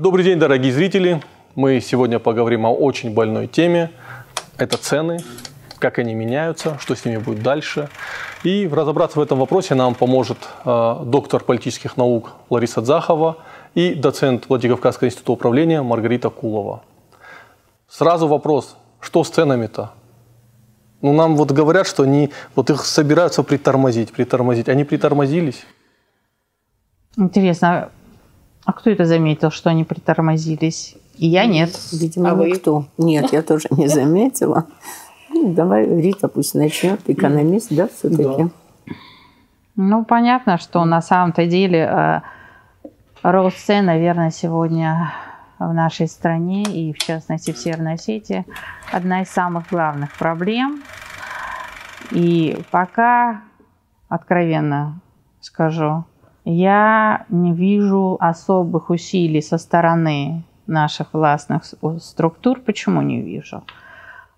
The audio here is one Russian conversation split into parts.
Добрый день, дорогие зрители. Мы сегодня поговорим о очень больной теме. Это цены, как они меняются, что с ними будет дальше. И разобраться в этом вопросе нам поможет э, доктор политических наук Лариса Дзахова и доцент Владикавказского института управления Маргарита Кулова. Сразу вопрос, что с ценами-то? Ну, нам вот говорят, что они вот их собираются притормозить, притормозить. Они притормозились? Интересно, а кто это заметил, что они притормозились? И я нет. Видимо, а вы? кто? Нет, я тоже не заметила. Ну, давай Рита пусть начнет, экономист, да, все-таки? Да. Ну, понятно, что на самом-то деле э, рост цен, наверное, сегодня в нашей стране и, в частности, в Северной Осетии одна из самых главных проблем. И пока, откровенно скажу, я не вижу особых усилий со стороны наших властных структур. Почему не вижу?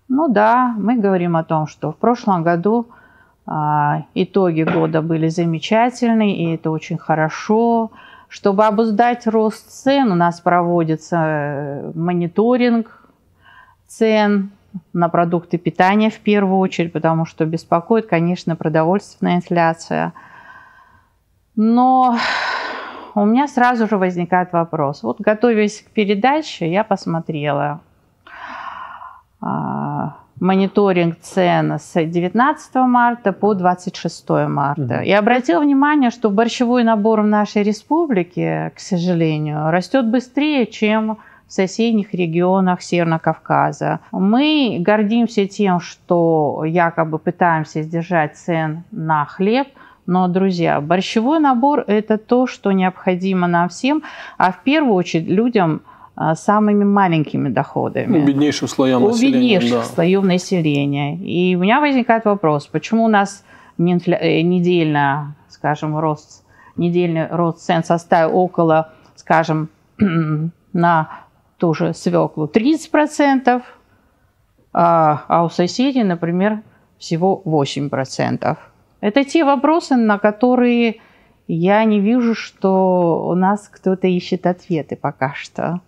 Ну да, мы говорим о том, что в прошлом году а, итоги года были замечательные, и это очень хорошо. Чтобы обуздать рост цен, у нас проводится э, мониторинг цен на продукты питания в первую очередь, потому что беспокоит, конечно, продовольственная инфляция – но у меня сразу же возникает вопрос. Вот готовясь к передаче, я посмотрела а, мониторинг цен с 19 марта по 26 марта. И обратила внимание, что борщевой набор в нашей республике, к сожалению, растет быстрее, чем в соседних регионах Северного Кавказа. Мы гордимся тем, что якобы пытаемся сдержать цен на хлеб – но, друзья, борщевой набор – это то, что необходимо нам всем, а в первую очередь людям а, с самыми маленькими доходами. У беднейших слоям у населения. У беднейших да. слоев населения. И у меня возникает вопрос, почему у нас э, недельно, скажем, рост, недельный рост цен составил около, скажем, на ту же свеклу 30%, а, а у соседей, например, всего 8%. Это те вопросы, на которые я не вижу, что у нас кто-то ищет ответы пока что.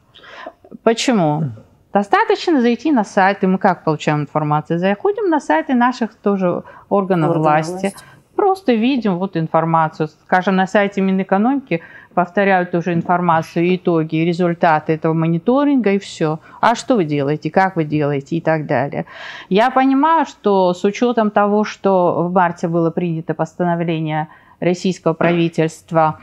Почему? Достаточно зайти на сайты. Мы как получаем информацию? Заходим на сайты наших тоже органов Орган власти. власти. Просто видим вот информацию. Скажем, на сайте Минэкономики повторяют уже информацию, итоги, результаты этого мониторинга и все. А что вы делаете, как вы делаете и так далее. Я понимаю, что с учетом того, что в марте было принято постановление российского правительства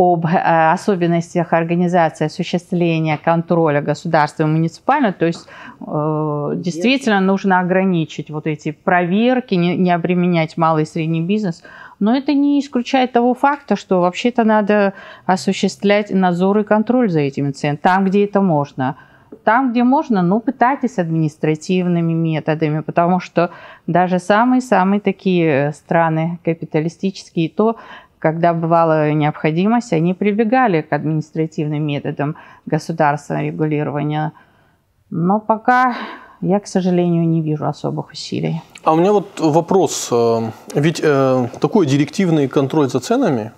об э, особенностях организации осуществления контроля государства и муниципального, то есть э, действительно нужно ограничить вот эти проверки, не, не обременять малый и средний бизнес, но это не исключает того факта, что вообще-то надо осуществлять надзор и контроль за этими ценами, там, где это можно. Там, где можно, ну, пытайтесь административными методами, потому что даже самые-самые такие страны капиталистические, то, когда бывала необходимость, они прибегали к административным методам государственного регулирования. Но пока я, к сожалению, не вижу особых усилий. А у меня вот вопрос. Э, ведь э, такой директивный контроль за ценами,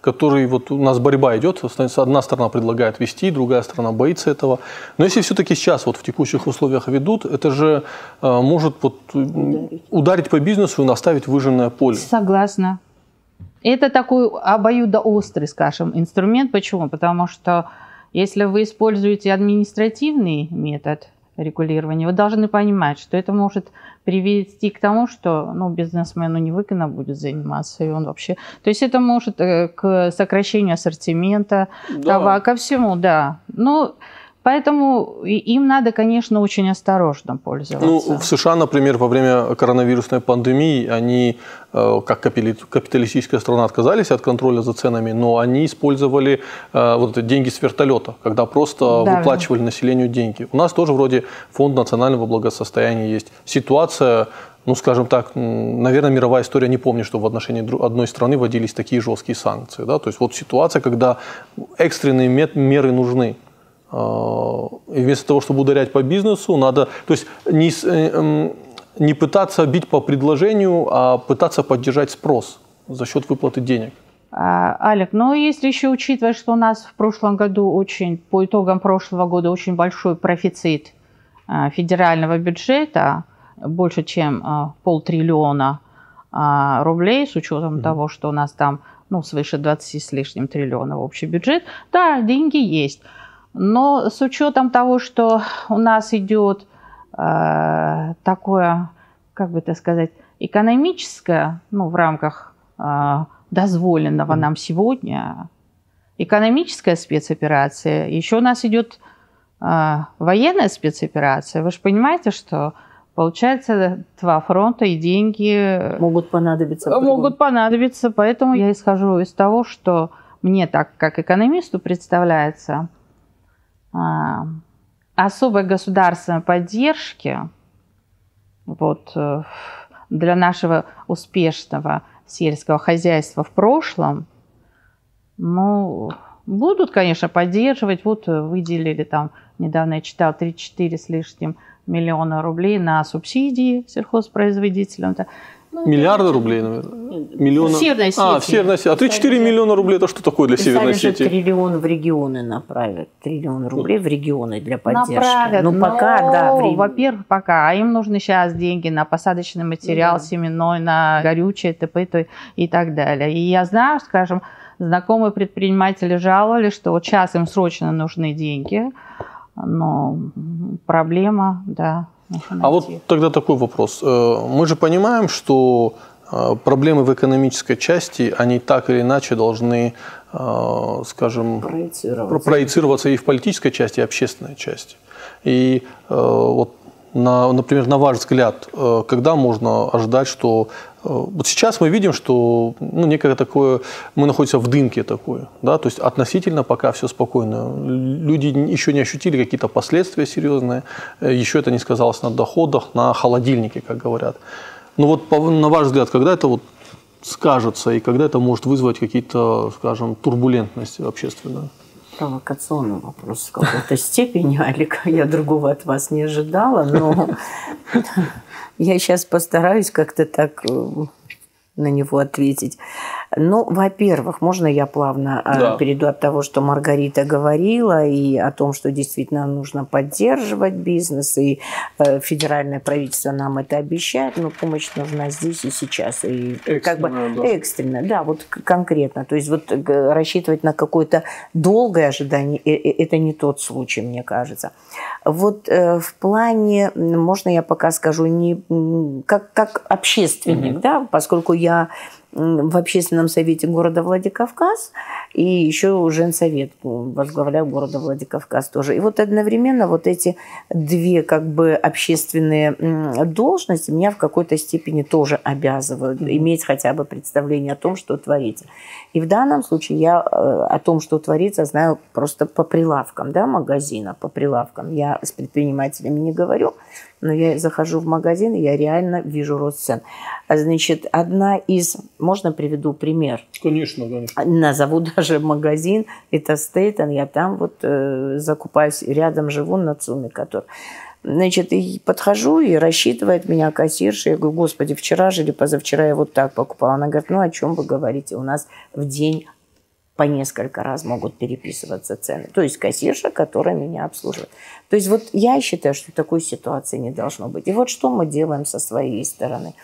который вот у нас борьба идет, одна сторона предлагает вести, другая сторона боится этого. Но если все-таки сейчас вот в текущих условиях ведут, это же э, может вот ударить. ударить по бизнесу и наставить выжженное поле. Согласна. Это такой обоюдоострый, скажем, инструмент. Почему? Потому что если вы используете административный метод, регулирования, вы должны понимать, что это может привести к тому, что ну, бизнесмену невыгодно будет заниматься, и он вообще... То есть это может э, к сокращению ассортимента, да. ко всему, да. Ну, Поэтому им надо, конечно, очень осторожно пользоваться. Ну, в США, например, во время коронавирусной пандемии они, э, как капиталистическая страна, отказались от контроля за ценами, но они использовали э, вот эти деньги с вертолета, когда просто да. выплачивали населению деньги. У нас тоже вроде фонд национального благосостояния есть. Ситуация ну, скажем так, наверное, мировая история не помнит, что в отношении одной страны вводились такие жесткие санкции. Да? То есть вот ситуация, когда экстренные меры нужны. А, и вместо того, чтобы ударять по бизнесу, надо, то есть не, э, не пытаться бить по предложению, а пытаться поддержать спрос за счет выплаты денег. А, Алек, ну если еще учитывать, что у нас в прошлом году очень, по итогам прошлого года очень большой профицит а, федерального бюджета, больше чем полтриллиона рублей, с учетом mm-hmm. того, что у нас там ну, свыше 20 с лишним триллионов общий бюджет, да, деньги есть. Но с учетом того, что у нас идет э, такое, как бы это сказать, экономическое, ну, в рамках э, дозволенного нам сегодня, экономическая спецоперация, еще у нас идет э, военная спецоперация. Вы же понимаете, что Получается, два фронта и деньги могут понадобиться. Могут понадобиться, поэтому я исхожу из того, что мне так как экономисту представляется особой государственной поддержки вот, э, для нашего успешного сельского хозяйства в прошлом, ну, будут, конечно, поддерживать. Вот выделили там, недавно я читал, 3-4 с лишним миллиона рублей на субсидии сельхозпроизводителям. Ну, Миллиарды рублей, наверное? Миллиона... В Северной Осетии. А, в Северной Осетии. А 3-4 миллиона рублей это что такое для Северной Осетии? триллион в регионы направят. Триллион рублей в регионы для поддержки. Направят. Ну, пока, но, да. Время... Во-первых, пока. А им нужны сейчас деньги на посадочный материал да. семенной, на горючее, т.п. и так далее. И я знаю, скажем, знакомые предприниматели жаловались, что вот сейчас им срочно нужны деньги, но проблема, да. А вот тогда такой вопрос. Э, мы же понимаем, что э, проблемы в экономической части, они так или иначе должны, э, скажем, проецироваться, проецироваться и в политической части, и в общественной части. И вот на, например, на ваш взгляд, когда можно ожидать, что вот сейчас мы видим, что ну, некое такое, мы находимся в дымке такой, да, то есть относительно пока все спокойно. Люди еще не ощутили какие-то последствия серьезные, э, еще это не сказалось на доходах, на холодильнике, как говорят. Но вот на ваш взгляд, когда это вот скажется и когда это может вызвать какие-то, скажем, турбулентности общественную? провокационный вопрос в какой-то степени, Алик. Я другого от вас не ожидала, но я сейчас постараюсь как-то так э, на него ответить. Ну, во-первых, можно я плавно а, да. перейду от того, что Маргарита говорила, и о том, что действительно нужно поддерживать бизнес, и э, федеральное правительство нам это обещает, но помощь нужна здесь и сейчас. И как бы да. экстренно, да, вот конкретно. То есть вот рассчитывать на какое-то долгое ожидание, э, э, это не тот случай, мне кажется. Вот в плане, можно я пока скажу, не как, как общественник, mm-hmm. да, поскольку я в общественном совете города Владикавказ и еще женсовет возглавляю города Владикавказ тоже. И вот одновременно вот эти две как бы общественные должности меня в какой-то степени тоже обязывают иметь хотя бы представление о том, что творится. И в данном случае я э, о том, что творится, знаю просто по прилавкам да, магазина, по прилавкам. Я с предпринимателями не говорю, но я захожу в магазин, и я реально вижу рост цен. Значит, одна из... Можно приведу пример? Конечно, конечно. Назову даже магазин. Это Стейтон. Я там вот э, закупаюсь. Рядом живу на ЦУМе, который... Значит, и подхожу, и рассчитывает меня кассирша. Я говорю, господи, вчера же или позавчера я вот так покупала. Она говорит, ну о чем вы говорите? У нас в день по несколько раз могут переписываться цены. То есть кассирша, которая меня обслуживает. То есть вот я считаю, что такой ситуации не должно быть. И вот что мы делаем со своей стороны.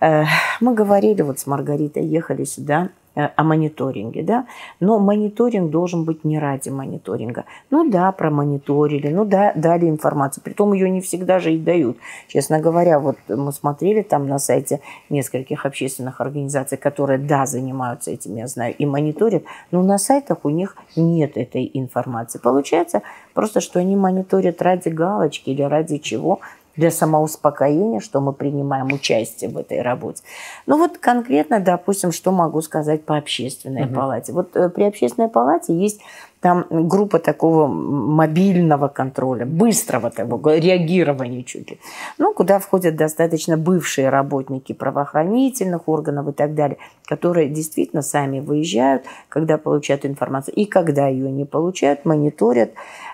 Э, мы говорили вот с Маргаритой, ехали сюда, о мониторинге, да, но мониторинг должен быть не ради мониторинга. Ну да, промониторили, ну да, дали информацию, притом ее не всегда же и дают. Честно говоря, вот мы смотрели там на сайте нескольких общественных организаций, которые, да, занимаются этим, я знаю, и мониторят, но на сайтах у них нет этой информации. Получается просто, что они мониторят ради галочки или ради чего – для самоуспокоения, что мы принимаем участие в этой работе. Ну вот конкретно, допустим, что могу сказать по общественной угу. палате. Вот э, при общественной палате есть там группа такого мобильного контроля, быстрого такого реагирования чуть ли. Ну, куда входят достаточно бывшие работники правоохранительных органов и так далее, которые действительно сами выезжают, когда получают информацию, и когда ее не получают, мониторят,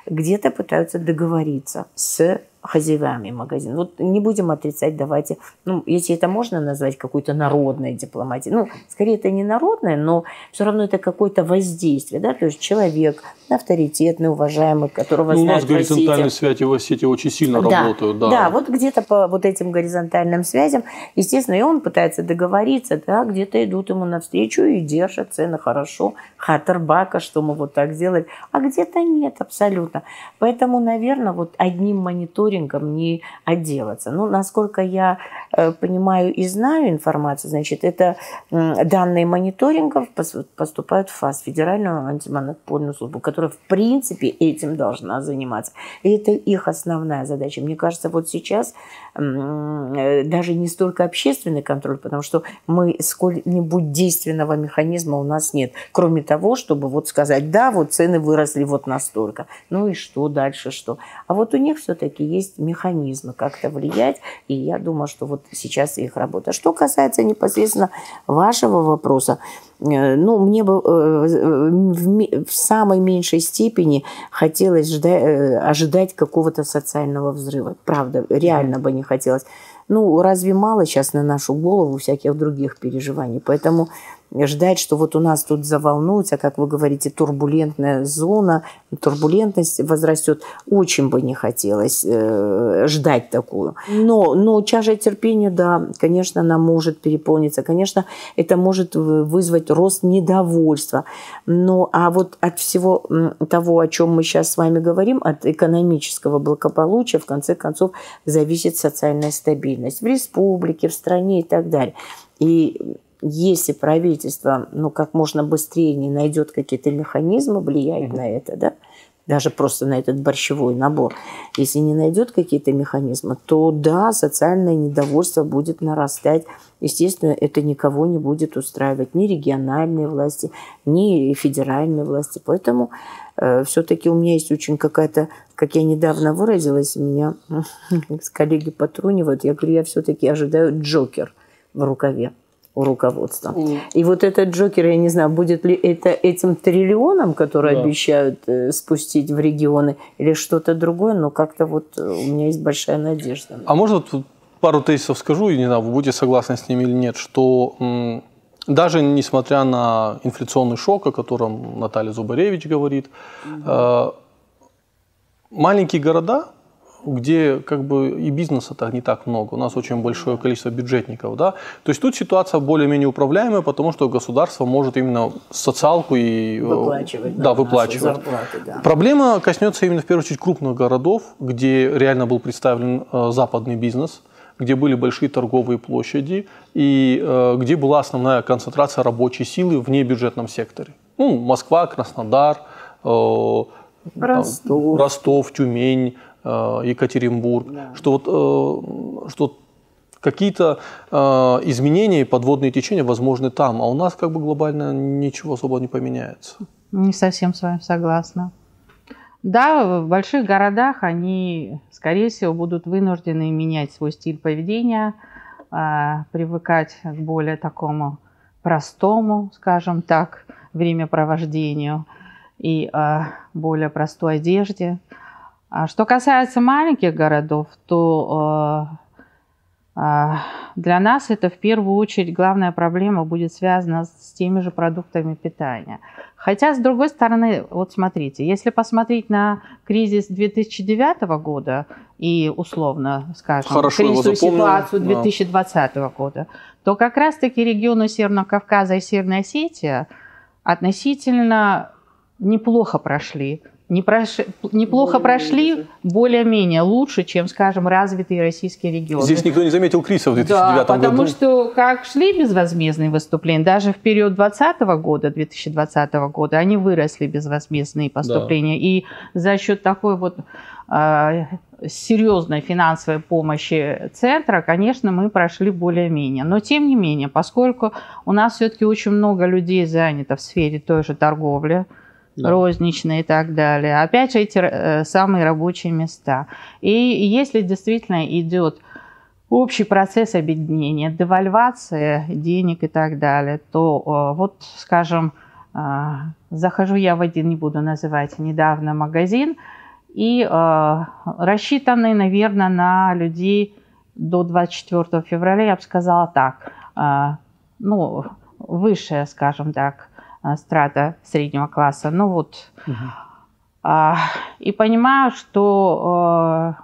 где-то пытаются договориться с хозяевами магазина. Вот не будем отрицать, давайте, ну, если это можно назвать какой-то народной дипломатией, ну, скорее это не народная, но все равно это какое-то воздействие, да, то есть человек авторитетный, уважаемый, которого ну, знают У нас горизонтальные связи в сети очень сильно да, работают, да. Да, вот где-то по вот этим горизонтальным связям, естественно, и он пытается договориться, да, где-то идут ему навстречу и держат цены хорошо, хаттербака, что мы вот так сделали, а где-то нет абсолютно. Поэтому, наверное, вот одним мониторингом мониторингом не отделаться. Ну, насколько я э, понимаю и знаю информацию, значит, это данные мониторингов поступают в ФАС, Федеральную антимонопольную службу, которая, в принципе, этим должна заниматься. И это их основная задача. Мне кажется, вот сейчас даже не столько общественный контроль, потому что мы сколь-нибудь действенного механизма у нас нет, кроме того, чтобы вот сказать, да, вот цены выросли вот настолько. Ну и что дальше, что? А вот у них все-таки есть механизмы как-то влиять, и я думаю, что вот сейчас их работа. Что касается непосредственно вашего вопроса, э, ну, мне бы э, в самой меньшей степени хотелось э, ожидать какого-то социального взрыва. Правда, реально бы не хотелось. Ну, разве мало сейчас на нашу голову всяких других переживаний? Поэтому ждать, что вот у нас тут заволнуется, как вы говорите, турбулентная зона, турбулентность возрастет, очень бы не хотелось э, ждать такую. Но, но чаша терпения, да, конечно, она может переполниться, конечно, это может вызвать рост недовольства. Но, а вот от всего того, о чем мы сейчас с вами говорим, от экономического благополучия, в конце концов, зависит социальная стабильность в республике, в стране и так далее. И если правительство ну, как можно быстрее не найдет какие-то механизмы влиять mm-hmm. на это, да, даже просто на этот борщевой набор, если не найдет какие-то механизмы, то да, социальное недовольство будет нарастать. Естественно, это никого не будет устраивать, ни региональные власти, ни федеральные власти. Поэтому все-таки у меня есть очень какая-то, как я недавно выразилась, меня с коллеги потрунивают, я говорю, я все-таки ожидаю Джокер в рукаве у руководства. Mm. И вот этот Джокер, я не знаю, будет ли это этим триллионом, который да. обещают э, спустить в регионы, или что-то другое, но как-то вот э, у меня есть большая надежда. А может пару тезисов скажу, и не знаю, вы будете согласны с ними или нет, что даже несмотря на инфляционный шок, о котором Наталья Зубаревич говорит, э, маленькие города где как бы и бизнеса-то не так много. У нас очень большое количество бюджетников. Да? То есть тут ситуация более-менее управляемая, потому что государство может именно социалку и э, выплачивать, да, выплачивать. Зарплаты, да. Проблема коснется именно в первую очередь крупных городов, где реально был представлен э, западный бизнес, где были большие торговые площади и э, где была основная концентрация рабочей силы в небюджетном секторе. Ну, Москва, Краснодар, э, Ростов. Ростов, Тюмень, Э, Екатеринбург, да. что вот э, что какие-то э, изменения и подводные течения возможны там, а у нас как бы глобально ничего особо не поменяется. Не совсем с вами согласна. Да, в больших городах они, скорее всего, будут вынуждены менять свой стиль поведения, привыкать к более такому простому, скажем так, времяпровождению и более простой одежде. А что касается маленьких городов, то для нас это в первую очередь главная проблема будет связана с теми же продуктами питания. Хотя, с другой стороны, вот смотрите, если посмотреть на кризис 2009 года и условно, скажем, Хорошо кризисную ситуацию 2020 да. года, то как раз-таки регионы Северного Кавказа и Северной Осетии относительно неплохо прошли не прош... неплохо прошли, более-менее лучше, чем, скажем, развитые российские регионы. Здесь никто не заметил кризиса в 2009 да, потому году. потому что как шли безвозмездные выступления, даже в период 2020 года, 2020 года, они выросли безвозмездные поступления. Да. И за счет такой вот э, серьезной финансовой помощи центра, конечно, мы прошли более-менее. Но тем не менее, поскольку у нас все-таки очень много людей занято в сфере той же торговли, да. розничные и так далее. Опять же, эти э, самые рабочие места. И если действительно идет общий процесс объединения, девальвация денег и так далее, то э, вот, скажем, э, захожу я в один, не буду называть, недавно магазин, и э, рассчитанный, наверное, на людей до 24 февраля, я бы сказала так, э, ну, высшая, скажем так, страта среднего класса. Ну вот. Угу. А, и понимаю, что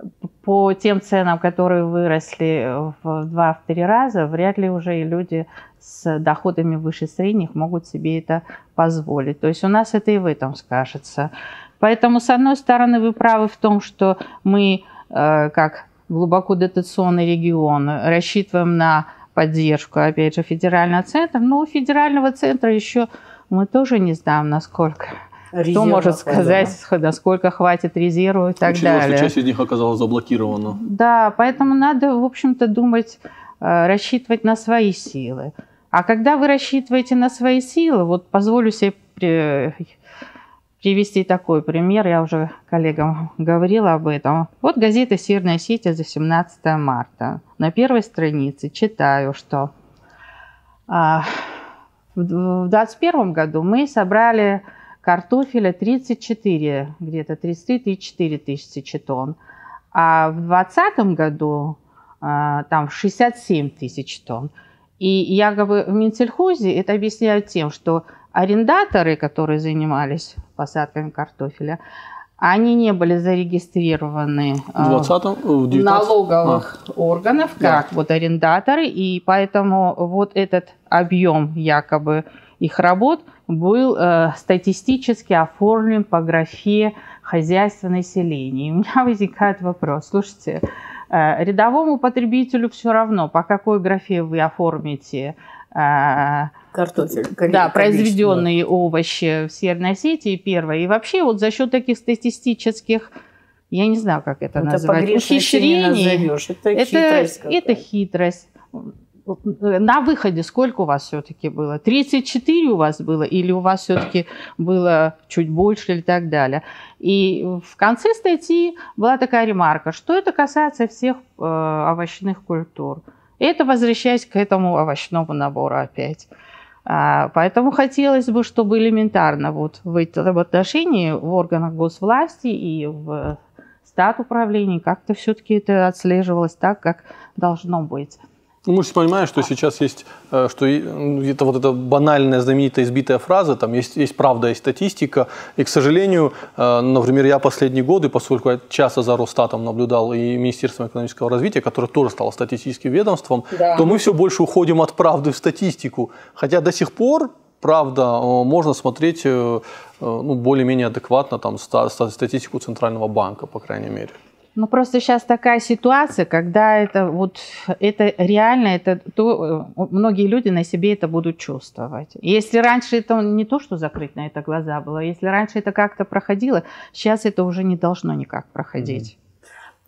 э, по тем ценам, которые выросли в два-три раза, вряд ли уже и люди с доходами выше средних могут себе это позволить. То есть у нас это и в этом скажется. Поэтому, с одной стороны, вы правы в том, что мы, э, как глубоко дотационный регион, рассчитываем на поддержку, опять же, федерального центра. Но у федерального центра еще мы тоже не знаем, насколько. Резервов, Кто может сказать, да. насколько хватит резервов и так Учитывая, далее. что часть из них оказалась заблокирована. Да, поэтому надо, в общем-то, думать, э, рассчитывать на свои силы. А когда вы рассчитываете на свои силы, вот позволю себе привести такой пример, я уже коллегам говорила об этом. Вот газета «Северная Осетия» за 17 марта. На первой странице читаю, что а, в 2021 году мы собрали картофеля 34, где-то 33-34 тысячи тонн, а в 2020 году а, там 67 тысяч тонн. И якобы в Минсельхозе это объясняют тем, что арендаторы, которые занимались посадками картофеля, они не были зарегистрированы в 20 э, в налоговых а. органов, как да. вот арендаторы, и поэтому вот этот объем якобы их работ был э, статистически оформлен по графе хозяйства населения. И у меня возникает вопрос, слушайте, э, рядовому потребителю все равно, по какой графе вы оформите Картофель. Да, произведенные овощи в Северной Осетии первое. И вообще вот за счет таких статистических я не знаю, как это, это назвать, ухищрений. Это, это хитрость. Это хитрость. На выходе сколько у вас все-таки было? 34 у вас было или у вас все-таки было чуть больше или так далее? И в конце статьи была такая ремарка, что это касается всех э, овощных культур. Это возвращаясь к этому овощному набору опять. А, поэтому хотелось бы, чтобы элементарно вот в этом отношении в органах госвласти и в стат управлении как-то все-таки это отслеживалось так, как должно быть. Ну, мы же понимаем, что сейчас есть, э, что ну, это вот эта банальная, знаменитая, избитая фраза, там есть, есть правда, есть статистика. И, к сожалению, э, например, я последние годы, поскольку я часто за Росстатом наблюдал и Министерством экономического развития, которое тоже стало статистическим ведомством, да. то мы все больше уходим от правды в статистику. Хотя до сих пор правда, э, можно смотреть ну, более-менее адекватно там, статистику Центрального банка, по крайней мере. Ну, просто сейчас такая ситуация, когда это вот, это реально, это то, э, многие люди на себе это будут чувствовать. Если раньше это не то, что закрыть на это глаза было, если раньше это как-то проходило, сейчас это уже не должно никак проходить.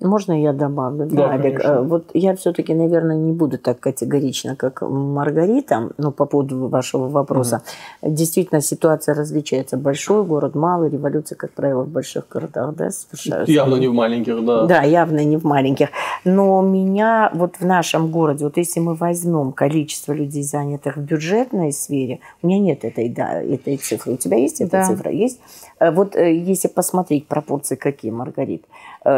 Можно я добавлю? Да, да. Конечно. Э, вот я все-таки, наверное, не буду так категорично, как Маргарита, но по поводу вашего вопроса. Угу. Действительно, ситуация различается. Большой город, малый, революция, как правило, в больших городах, да, совершаются. Явно не в маленьких, да. Да, явно не в маленьких. Но меня вот в нашем городе, вот если мы возьмем количество людей, занятых в бюджетной сфере, у меня нет этой, да, этой цифры. У тебя есть эта да. цифра? Есть? Э, вот э, если посмотреть пропорции какие, Маргарит,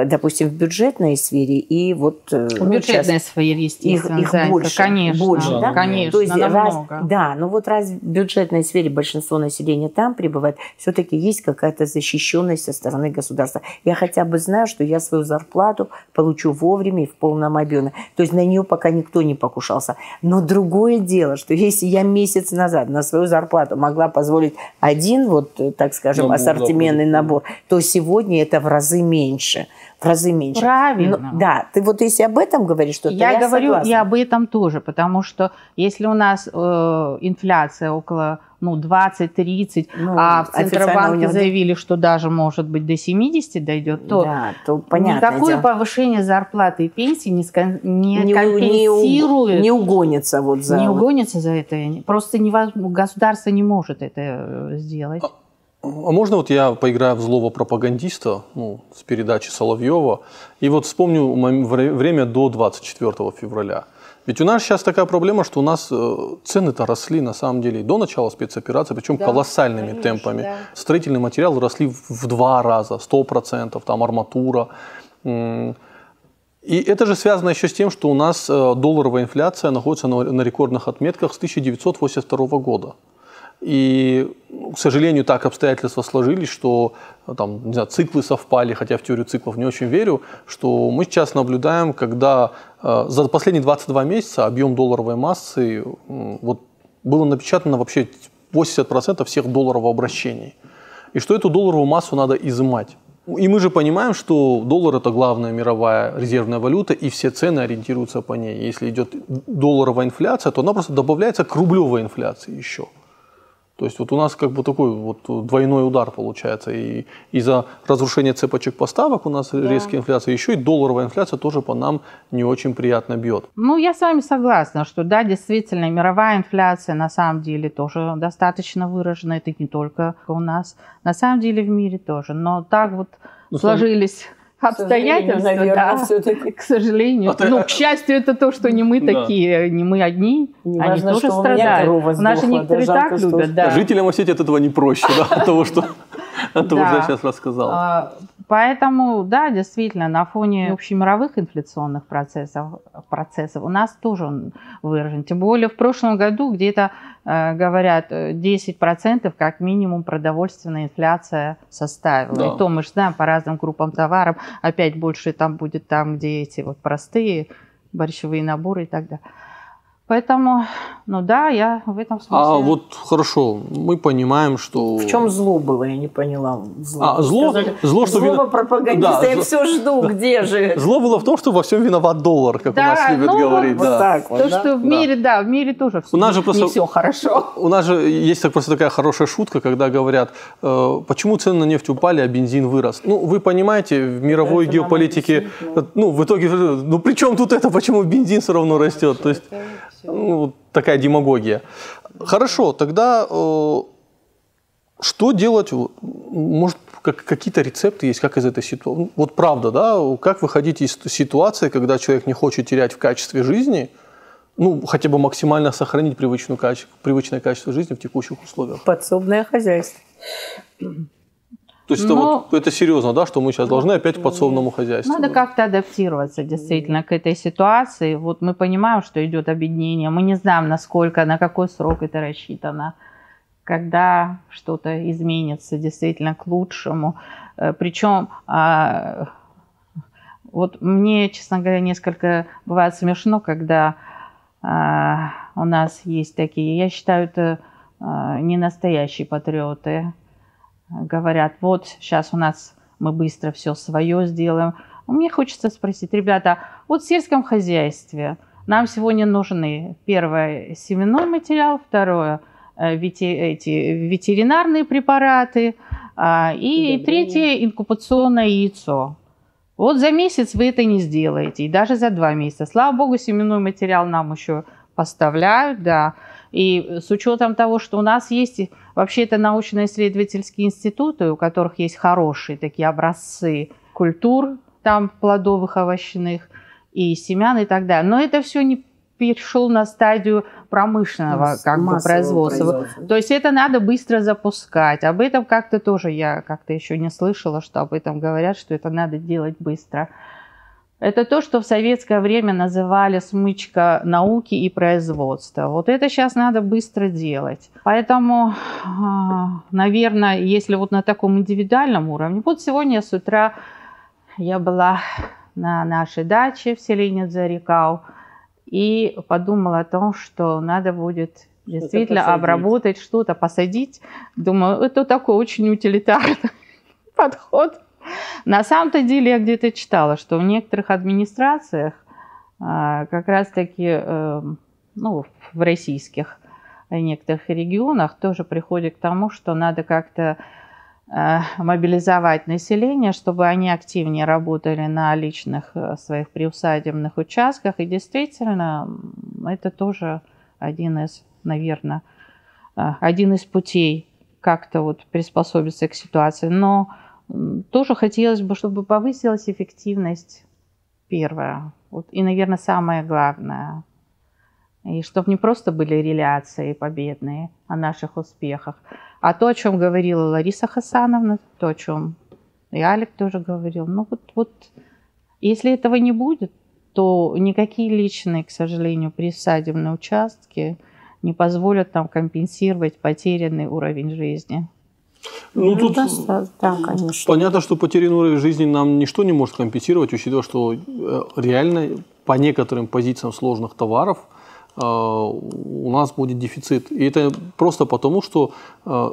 допустим, в бюджетной сфере и вот... Э, в ну, бюджетной сфере, естественно, их, их больше, конечно, больше, да? конечно, То есть раз, да, но вот раз в бюджетной сфере большинство населения там пребывает, все-таки есть какая-то защищенность со стороны государства. Я хотя бы знаю, что я свою зарплату получу вовремя и в полном объеме. То есть на нее пока никто не покушался. Но другое дело, что если я месяц назад на свою зарплату могла позволить один, вот, так скажем, набор, ассортиментный набор, то сегодня это в разы меньше в разы меньше. Правильно. Но, да, ты вот если об этом говоришь, что я, я говорю согласна. и об этом тоже, потому что если у нас э, инфляция около ну, 20-30, ну, а в Центробанке заявили, что даже, может быть, до 70 дойдет, то, да, то понятно, никакое дело. повышение зарплаты и пенсии не, не, не компенсирует. Не, не угонится вот за... Не угонится за это. Просто невозможно, государство не может это э, сделать. А можно вот я поиграю в злого пропагандиста ну, с передачи Соловьева и вот вспомню время до 24 февраля. Ведь у нас сейчас такая проблема, что у нас э, цены-то росли на самом деле и до начала спецоперации, причем да, колоссальными конечно, темпами. Да. Строительные материалы росли в два раза, 100%, там арматура. И это же связано еще с тем, что у нас э, долларовая инфляция находится на рекордных отметках с 1982 года. И, к сожалению, так обстоятельства сложились, что там, не знаю, циклы совпали, хотя в теорию циклов не очень верю, что мы сейчас наблюдаем, когда э, за последние 22 месяца объем долларовой массы э, вот, было напечатано вообще 80% всех долларовообращений. И что эту долларовую массу надо изымать. И мы же понимаем, что доллар это главная мировая резервная валюта, и все цены ориентируются по ней. Если идет долларовая инфляция, то она просто добавляется к рублевой инфляции еще. То есть вот у нас как бы такой вот двойной удар получается. И из-за разрушения цепочек поставок у нас да. резкая инфляция, еще и долларовая инфляция тоже по нам не очень приятно бьет. Ну, я с вами согласна, что да, действительно, мировая инфляция на самом деле тоже достаточно выражена. Это не только у нас, на самом деле в мире тоже. Но так вот ну, сложились обстоятельства, наверное, да, все-таки. К сожалению. А ну, к счастью, это то, что не мы да. такие, не мы одни, не они важно, тоже страдают. У же некоторые да, так любят. Да. Жителям Осетии от этого не проще, да, от того, что от того, что я сейчас рассказал. Поэтому, да, действительно, на фоне общемировых инфляционных процессов, процессов у нас тоже он выражен. Тем более в прошлом году где-то, э, говорят, 10% как минимум продовольственная инфляция составила. Да. И то мы же знаем по разным группам товаров, опять больше там будет там, где эти вот простые борщевые наборы и так далее. Поэтому, ну да, я в этом смысле. А вот хорошо, мы понимаем, что. В чем зло было, я не поняла. Зло, а, зло, Сказали, зло, что Злого вина... пропагандиста, да, я зло... все жду, да. где же. Зло было в том, что во всем виноват доллар, как да, у нас любят ну, говорить. Вот да. так вот, То, да? что в мире, да. да, в мире тоже у нас же просто, не все хорошо. У нас же есть просто такая хорошая шутка, когда говорят, э, почему цены на нефть упали, а бензин вырос. Ну, вы понимаете, в мировой это геополитике, ну, в итоге, ну, при чем тут это, почему бензин все равно растет? То есть, ну, такая демагогия. Хорошо, тогда э, что делать? Может, как, какие-то рецепты есть, как из этой ситуации? Вот правда, да, как выходить из ситуации, когда человек не хочет терять в качестве жизни, ну, хотя бы максимально сохранить привычную, привычное качество жизни в текущих условиях? Подсобное хозяйство. То есть Но... это, вот, это серьезно, да, что мы сейчас должны опять к подсобному хозяйству? Надо как-то адаптироваться действительно к этой ситуации. Вот мы понимаем, что идет объединение, мы не знаем, насколько, на какой срок это рассчитано, когда что-то изменится действительно к лучшему. Э, Причем а, вот мне, честно говоря, несколько бывает смешно, когда а, у нас есть такие, я считаю, это а, не настоящие патриоты, говорят, вот сейчас у нас мы быстро все свое сделаем. Мне хочется спросить, ребята, вот в сельском хозяйстве нам сегодня нужны первое семенной материал, второе э, эти ветеринарные препараты а, и третье инкубационное яйцо. Вот за месяц вы это не сделаете, и даже за два месяца. Слава богу, семенной материал нам еще поставляют, да. И с учетом того, что у нас есть вообще это научно-исследовательские институты, у которых есть хорошие такие образцы культур, там плодовых, овощных, и семян и так далее. Но это все не перешел на стадию промышленного как бы, производства. производства. То есть это надо быстро запускать. Об этом как-то тоже я как-то еще не слышала, что об этом говорят, что это надо делать быстро. Это то, что в советское время называли смычка науки и производства. Вот это сейчас надо быстро делать. Поэтому, а, наверное, если вот на таком индивидуальном уровне, вот сегодня с утра я была на нашей даче в селе Зарекау и подумала о том, что надо будет действительно обработать что-то, посадить. Думаю, это такой очень утилитарный подход. На самом-то деле я где-то читала, что в некоторых администрациях а, как раз-таки, эм, ну, в российских некоторых регионах тоже приходит к тому, что надо как-то э, мобилизовать население, чтобы они активнее работали на личных э, своих приусадебных участках. И действительно, это тоже один из, наверное, э, один из путей как-то вот приспособиться к ситуации. Но тоже хотелось бы, чтобы повысилась эффективность первая. Вот, и, наверное, самое главное. И чтобы не просто были реляции победные о наших успехах, а то, о чем говорила Лариса Хасановна, то, о чем и Алик тоже говорил. Ну вот, вот если этого не будет, то никакие личные, к сожалению, присадебные участки не позволят нам компенсировать потерянный уровень жизни. Ну, ну тут да, да, конечно. понятно, что потерянный уровень жизни нам ничто не может компенсировать, учитывая, что э, реально по некоторым позициям сложных товаров э, у нас будет дефицит. И это просто потому, что э,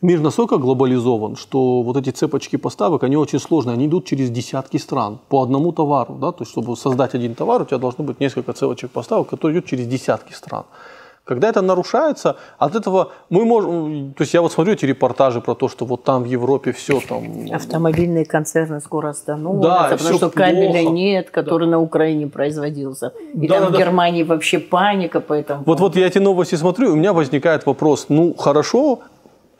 Мир настолько глобализован, что вот эти цепочки поставок, они очень сложные, они идут через десятки стран по одному товару. Да? То есть, чтобы создать один товар, у тебя должно быть несколько цепочек поставок, которые идут через десятки стран. Когда это нарушается, от этого мы можем... То есть я вот смотрю эти репортажи про то, что вот там в Европе все там... Автомобильные концерны скоро остановятся, да, потому что плохо. кабеля нет, который да. на Украине производился. И да, там да, в Германии да. вообще паника по этому Вот, вот я эти новости смотрю, у меня возникает вопрос, ну хорошо,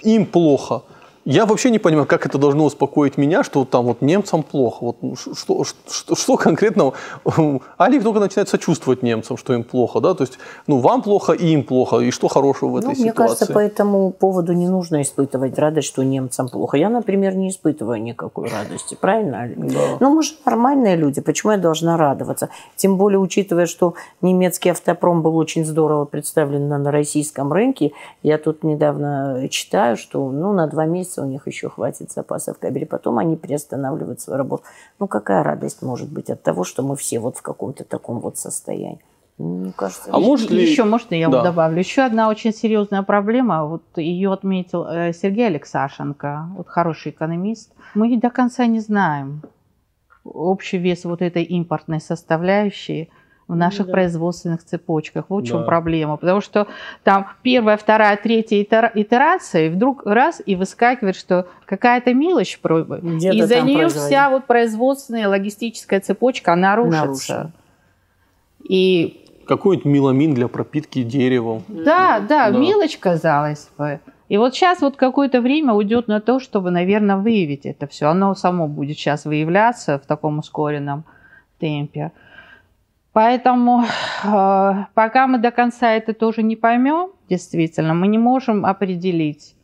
им плохо – я вообще не понимаю, как это должно успокоить меня, что там вот немцам плохо. Вот ну, что, что, что конкретно? Алик только начинает сочувствовать немцам, что им плохо, да? То есть, ну, вам плохо и им плохо, и что хорошего в этой ну, ситуации? Мне кажется, по этому поводу не нужно испытывать радость, что немцам плохо. Я, например, не испытываю никакой радости, правильно, Да. Ну, мы же нормальные люди, почему я должна радоваться? Тем более, учитывая, что немецкий автопром был очень здорово представлен на, на российском рынке. Я тут недавно читаю, что ну, на два месяца месяца у них еще хватит запасов кабеля, потом они приостанавливают свою работу. Ну, какая радость может быть от того, что мы все вот в каком-то таком вот состоянии? Мне кажется, а может ли... Еще, можно я да. добавлю? Еще одна очень серьезная проблема, вот ее отметил э, Сергей Алексашенко, вот хороший экономист. Мы до конца не знаем общий вес вот этой импортной составляющей – в наших да. производственных цепочках. Вот в чем да. проблема. Потому что там первая, вторая, третья итерация, и вдруг раз и выскакивает, что какая-то мелочь, и за нее вся вот производственная логистическая цепочка, она рушится. Нарушена. И какой-нибудь меламин для пропитки деревом. Да, да, да, мелочь казалось бы. И вот сейчас вот какое-то время уйдет на то, чтобы, наверное, выявить это все. Оно само будет сейчас выявляться в таком ускоренном темпе. Поэтому э, пока мы до конца это тоже не поймем, действительно, мы не можем определить,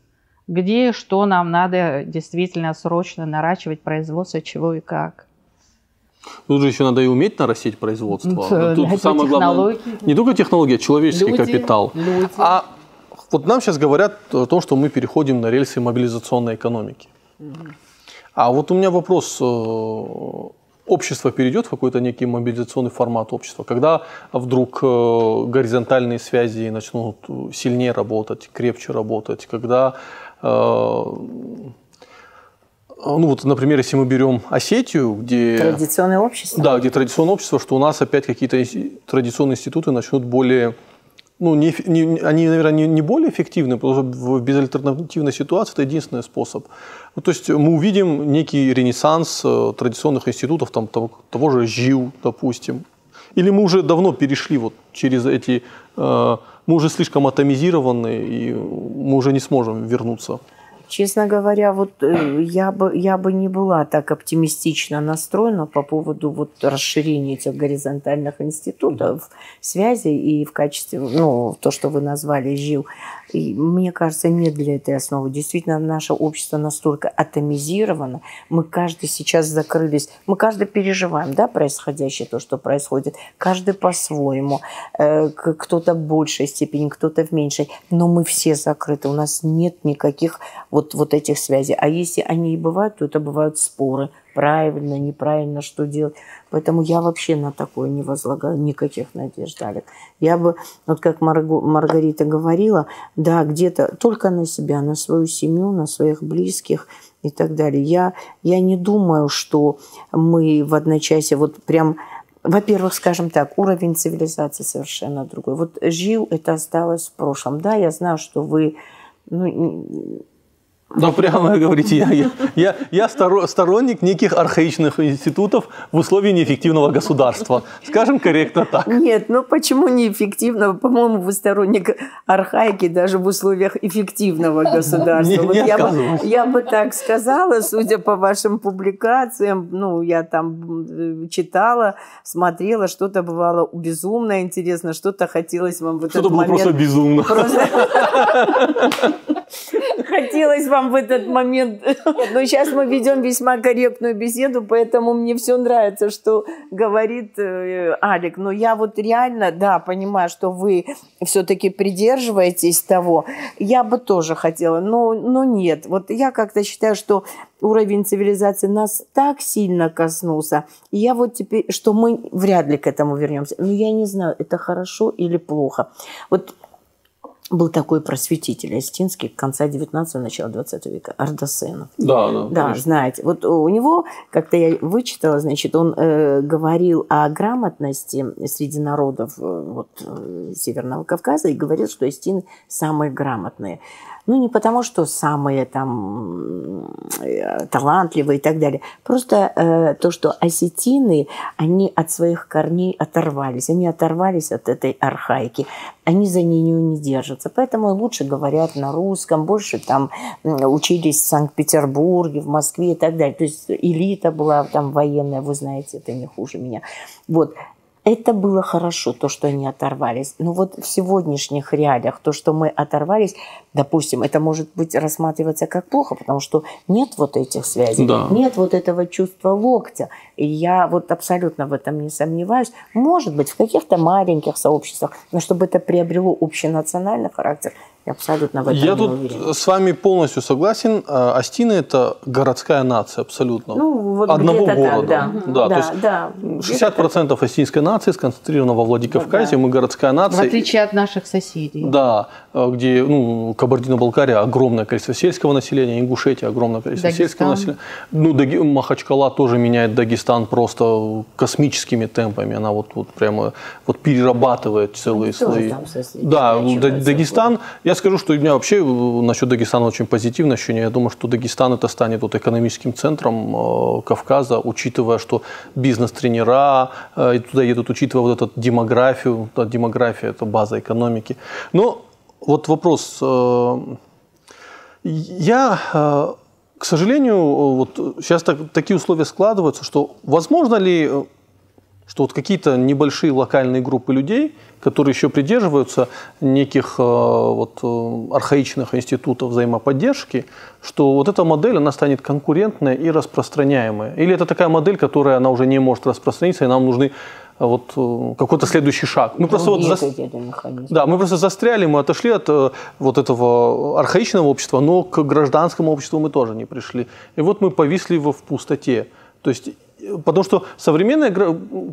где что нам надо действительно срочно наращивать производство, чего и как. Тут же еще надо и уметь нарастить производство. Да, Тут самое главное не только технология, а человеческий люди, капитал. Люди. А вот нам сейчас говорят о том, что мы переходим на рельсы мобилизационной экономики. Угу. А вот у меня вопрос э, общество перейдет в какой-то некий мобилизационный формат общества, когда вдруг э, горизонтальные связи начнут сильнее работать, крепче работать, когда э, ну вот, например, если мы берем Осетию, где... Традиционное общество. Да, где традиционное общество, что у нас опять какие-то традиционные институты начнут более ну, не, не, они, наверное, не, не более эффективны, потому что в безальтернативной ситуации это единственный способ. Ну, то есть мы увидим некий ренессанс э, традиционных институтов, там, того, того же ЖИУ, допустим. Или мы уже давно перешли вот через эти... Э, мы уже слишком атомизированы, и мы уже не сможем вернуться Честно говоря, вот э, я бы, я бы не была так оптимистично настроена по поводу вот расширения этих горизонтальных институтов, связи и в качестве, ну, то, что вы назвали ЖИЛ. И мне кажется, нет для этой основы. Действительно, наше общество настолько атомизировано, мы каждый сейчас закрылись, мы каждый переживаем, да, происходящее, то, что происходит, каждый по-своему, э, кто-то в большей степени, кто-то в меньшей, но мы все закрыты, у нас нет никаких вот, вот этих связей. А если они и бывают, то это бывают споры, правильно, неправильно, что делать. Поэтому я вообще на такое не возлагаю никаких надежд, Алик. Я бы, вот как Маргарита говорила, да, где-то только на себя, на свою семью, на своих близких и так далее. Я, я не думаю, что мы в одночасье вот прям во-первых, скажем так, уровень цивилизации совершенно другой. Вот жил, это осталось в прошлом. Да, я знаю, что вы ну, Да, прямо говорите, я, я, я, я сторонник неких архаичных институтов в условии неэффективного государства. Скажем корректно так. Нет, ну почему неэффективного? По-моему, вы сторонник архаики даже в условиях эффективного государства. Не, вот не я, бы, я бы так сказала, судя по вашим публикациям, ну, я там читала, смотрела, что-то бывало безумно интересно, что-то хотелось вам в этот момент... Что-то было просто безумно. Просто... Хотелось вам в этот момент. Но сейчас мы ведем весьма корректную беседу, поэтому мне все нравится, что говорит э, Алик. Но я вот реально, да, понимаю, что вы все-таки придерживаетесь того. Я бы тоже хотела, но, но нет. Вот я как-то считаю, что уровень цивилизации нас так сильно коснулся. И я вот теперь, что мы вряд ли к этому вернемся. Но я не знаю, это хорошо или плохо. Вот был такой просветитель Остинский конца 19-го, начала 20 века, Ардасенов. Да, да. Да, конечно. знаете. Вот у него, как-то я вычитала, значит, он э, говорил о грамотности среди народов э, вот, э, Северного Кавказа и говорил, что Остины самые грамотные. Ну, не потому, что самые там э, талантливые и так далее. Просто э, то, что осетины, они от своих корней оторвались. Они оторвались от этой архаики. Они за нее не держатся. Поэтому лучше говорят на русском, больше там учились в Санкт-Петербурге, в Москве и так далее. То есть элита была там военная, вы знаете, это не хуже меня. Вот. Это было хорошо, то, что они оторвались. Но вот в сегодняшних реалиях, то, что мы оторвались, допустим, это может быть рассматриваться как плохо, потому что нет вот этих связей, да. нет вот этого чувства локтя. И я вот абсолютно в этом не сомневаюсь. Может быть, в каких-то маленьких сообществах, но чтобы это приобрело общенациональный характер, я абсолютно в этом Я не тут уверена. с вами полностью согласен. Астины – это городская нация абсолютно. Ну, вот Одного города. Так, да. Да, да, то есть да. 60% астинской нации сконцентрировано во Владикавказе. Да, да. Мы городская нация. В отличие от наших соседей. Да, где ну, Кабардино-Балкария огромное количество сельского населения, Ингушетия огромное количество Дагестан. сельского населения. Ну, Даги... Махачкала тоже меняет Дагестан просто космическими темпами. Она вот, вот прямо вот перерабатывает целые ну, слои. Да, Дагестан, я скажу, что у меня вообще э, насчет Дагестана очень позитивное ощущение. Я думаю, что Дагестан это станет вот экономическим центром э, Кавказа, учитывая, что бизнес-тренера э, туда едут, учитывая вот эту демографию. Да, демография – это база экономики. Но вот вопрос. Я, к сожалению, вот сейчас так, такие условия складываются, что возможно ли что вот какие-то небольшие локальные группы людей, которые еще придерживаются неких э, вот, э, архаичных институтов взаимоподдержки, что вот эта модель, она станет конкурентная и распространяемая. Или это такая модель, которая она уже не может распространиться, и нам нужны э, вот какой-то следующий шаг. Мы просто вот зас... да, мы просто застряли, мы отошли от вот этого архаичного общества, но к гражданскому обществу мы тоже не пришли. И вот мы повисли в пустоте. То есть Потому что современные,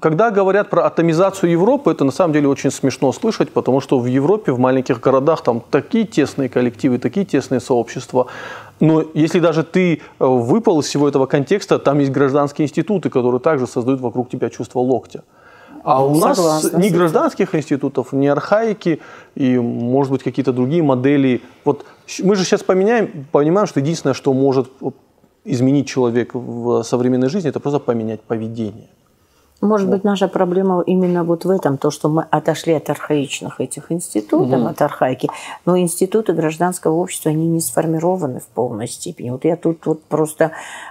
когда говорят про атомизацию Европы, это на самом деле очень смешно слышать, потому что в Европе, в маленьких городах, там такие тесные коллективы, такие тесные сообщества. Но если даже ты э, выпал из всего этого контекста, там есть гражданские институты, которые также создают вокруг тебя чувство локтя. А у Согласна, нас ни гражданских институтов, ни архаики и, может быть, какие-то другие модели. Вот мы же сейчас поменяем, понимаем, что единственное, что может изменить человека в современной жизни, это просто поменять поведение. Может быть, наша проблема именно вот в этом, то, что мы отошли от архаичных этих институтов, угу. от архаики, но институты гражданского общества, они не сформированы в полной степени. Вот я тут вот просто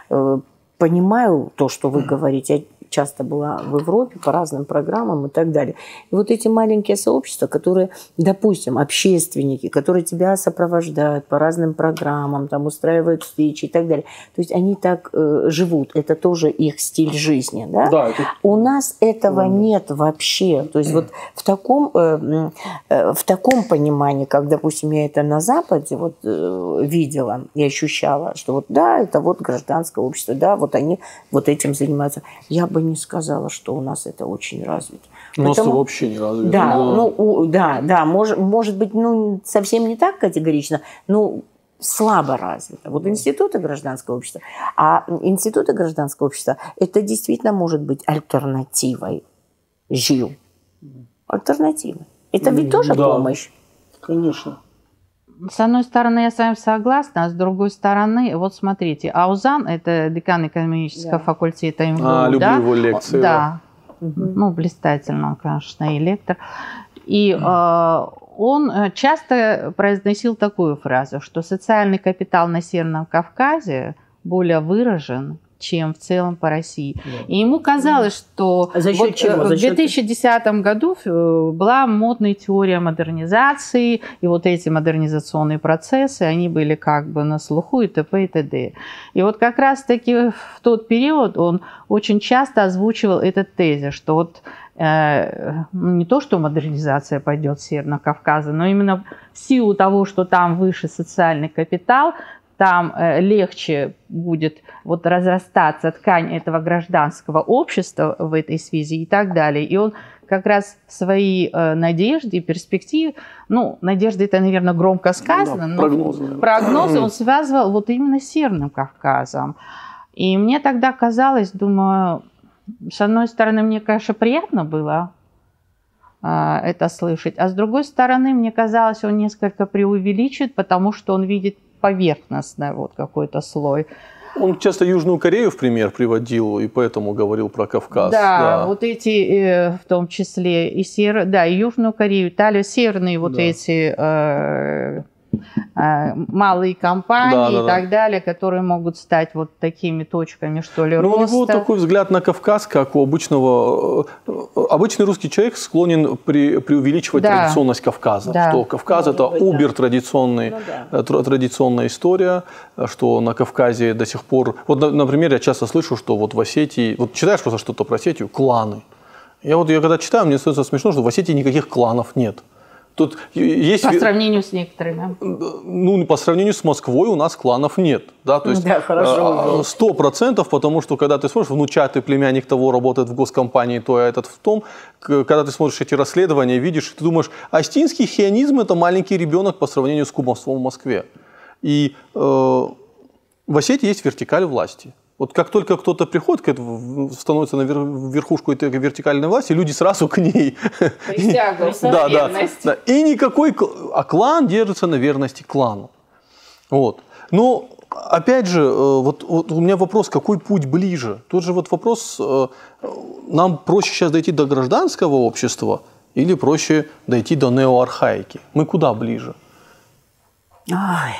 э, понимаю то, что вы говорите, часто была в Европе по разным программам и так далее. И вот эти маленькие сообщества, которые, допустим, общественники, которые тебя сопровождают по разным программам, там устраивают встречи и так далее. То есть они так э, живут, это тоже их стиль жизни. Да? Да, это... У нас этого нет вообще. То есть вот в таком, э, э, в таком понимании, как, допустим, я это на Западе вот, э, видела и ощущала, что вот да, это вот гражданское общество, да, вот они вот этим занимаются. Я бы не сказала, что у нас это очень развито. У нас Поэтому, вообще не развито. Да, но... ну, у, да, да, может, может быть, ну, совсем не так категорично, но слабо развито. Вот институты гражданского общества. А институты гражданского общества, это действительно может быть альтернативой ЖИУ. Альтернативой. Это ведь тоже да, помощь. Конечно. С одной стороны, я с вами согласна, а с другой стороны, вот смотрите, Аузан, это декан экономического да. факультета МГУ, а, люблю да? его лекции. Да, да. ну, блистательно, конечно, и лектор. И э, он часто произносил такую фразу, что социальный капитал на Северном Кавказе более выражен, чем в целом по России. Да. И ему казалось, что а за вот чего? За в 2010 году э, была модная теория модернизации, и вот эти модернизационные процессы, они были как бы на слуху и т.п. и т.д. И вот как раз-таки в тот период он очень часто озвучивал этот тезис, что вот э, ну, не то, что модернизация пойдет с Северного Кавказа, но именно в силу того, что там выше социальный капитал, там э, легче будет вот разрастаться ткань этого гражданского общества в этой связи и так далее. И он как раз свои э, надежды и перспективы, ну, надежды это, наверное, громко сказано, но прогнозы, прогнозы он связывал вот именно с Северным Кавказом. И мне тогда казалось, думаю, с одной стороны, мне, конечно, приятно было э, это слышать, а с другой стороны, мне казалось, он несколько преувеличивает, потому что он видит поверхностный вот какой-то слой. Он часто Южную Корею в пример приводил, и поэтому говорил про Кавказ. Да, да. вот эти, э, в том числе и север, да, и Южную Корею, Италию, северные вот да. эти э, малые компании да, да, и так да. далее, которые могут стать вот такими точками, что ли, Но роста. у него такой взгляд на Кавказ, как у обычного... Э, обычный русский человек склонен при, преувеличивать да. традиционность Кавказа, да. что Кавказ ну, это быть, убер да. традиционный, ну, да. Э, традиционная история, что на Кавказе до сих пор... Вот, например, я часто слышу, что вот в Осетии... Вот читаешь просто что-то про Осетию, кланы. Я вот я когда читаю, мне становится смешно, что в Осетии никаких кланов нет. Тут есть... По сравнению с некоторыми. Ну, по сравнению с Москвой у нас кланов нет. Да, то есть да, хорошо. А, сто процентов, потому что когда ты смотришь, внучатый племянник того работает в госкомпании, то а этот в том, когда ты смотришь эти расследования, видишь, ты думаешь, астинский хионизм – это маленький ребенок по сравнению с кумовством в Москве. И э, в Осетии есть вертикаль власти. Вот как только кто-то приходит, становится на верхушку этой вертикальной власти, люди сразу к ней. Да, да, да. И никакой... А клан держится на верности клану. Вот. Но, опять же, э, вот, вот у меня вопрос, какой путь ближе? Тут же вот вопрос, э, нам проще сейчас дойти до гражданского общества или проще дойти до неоархаики? Мы куда ближе? Ай,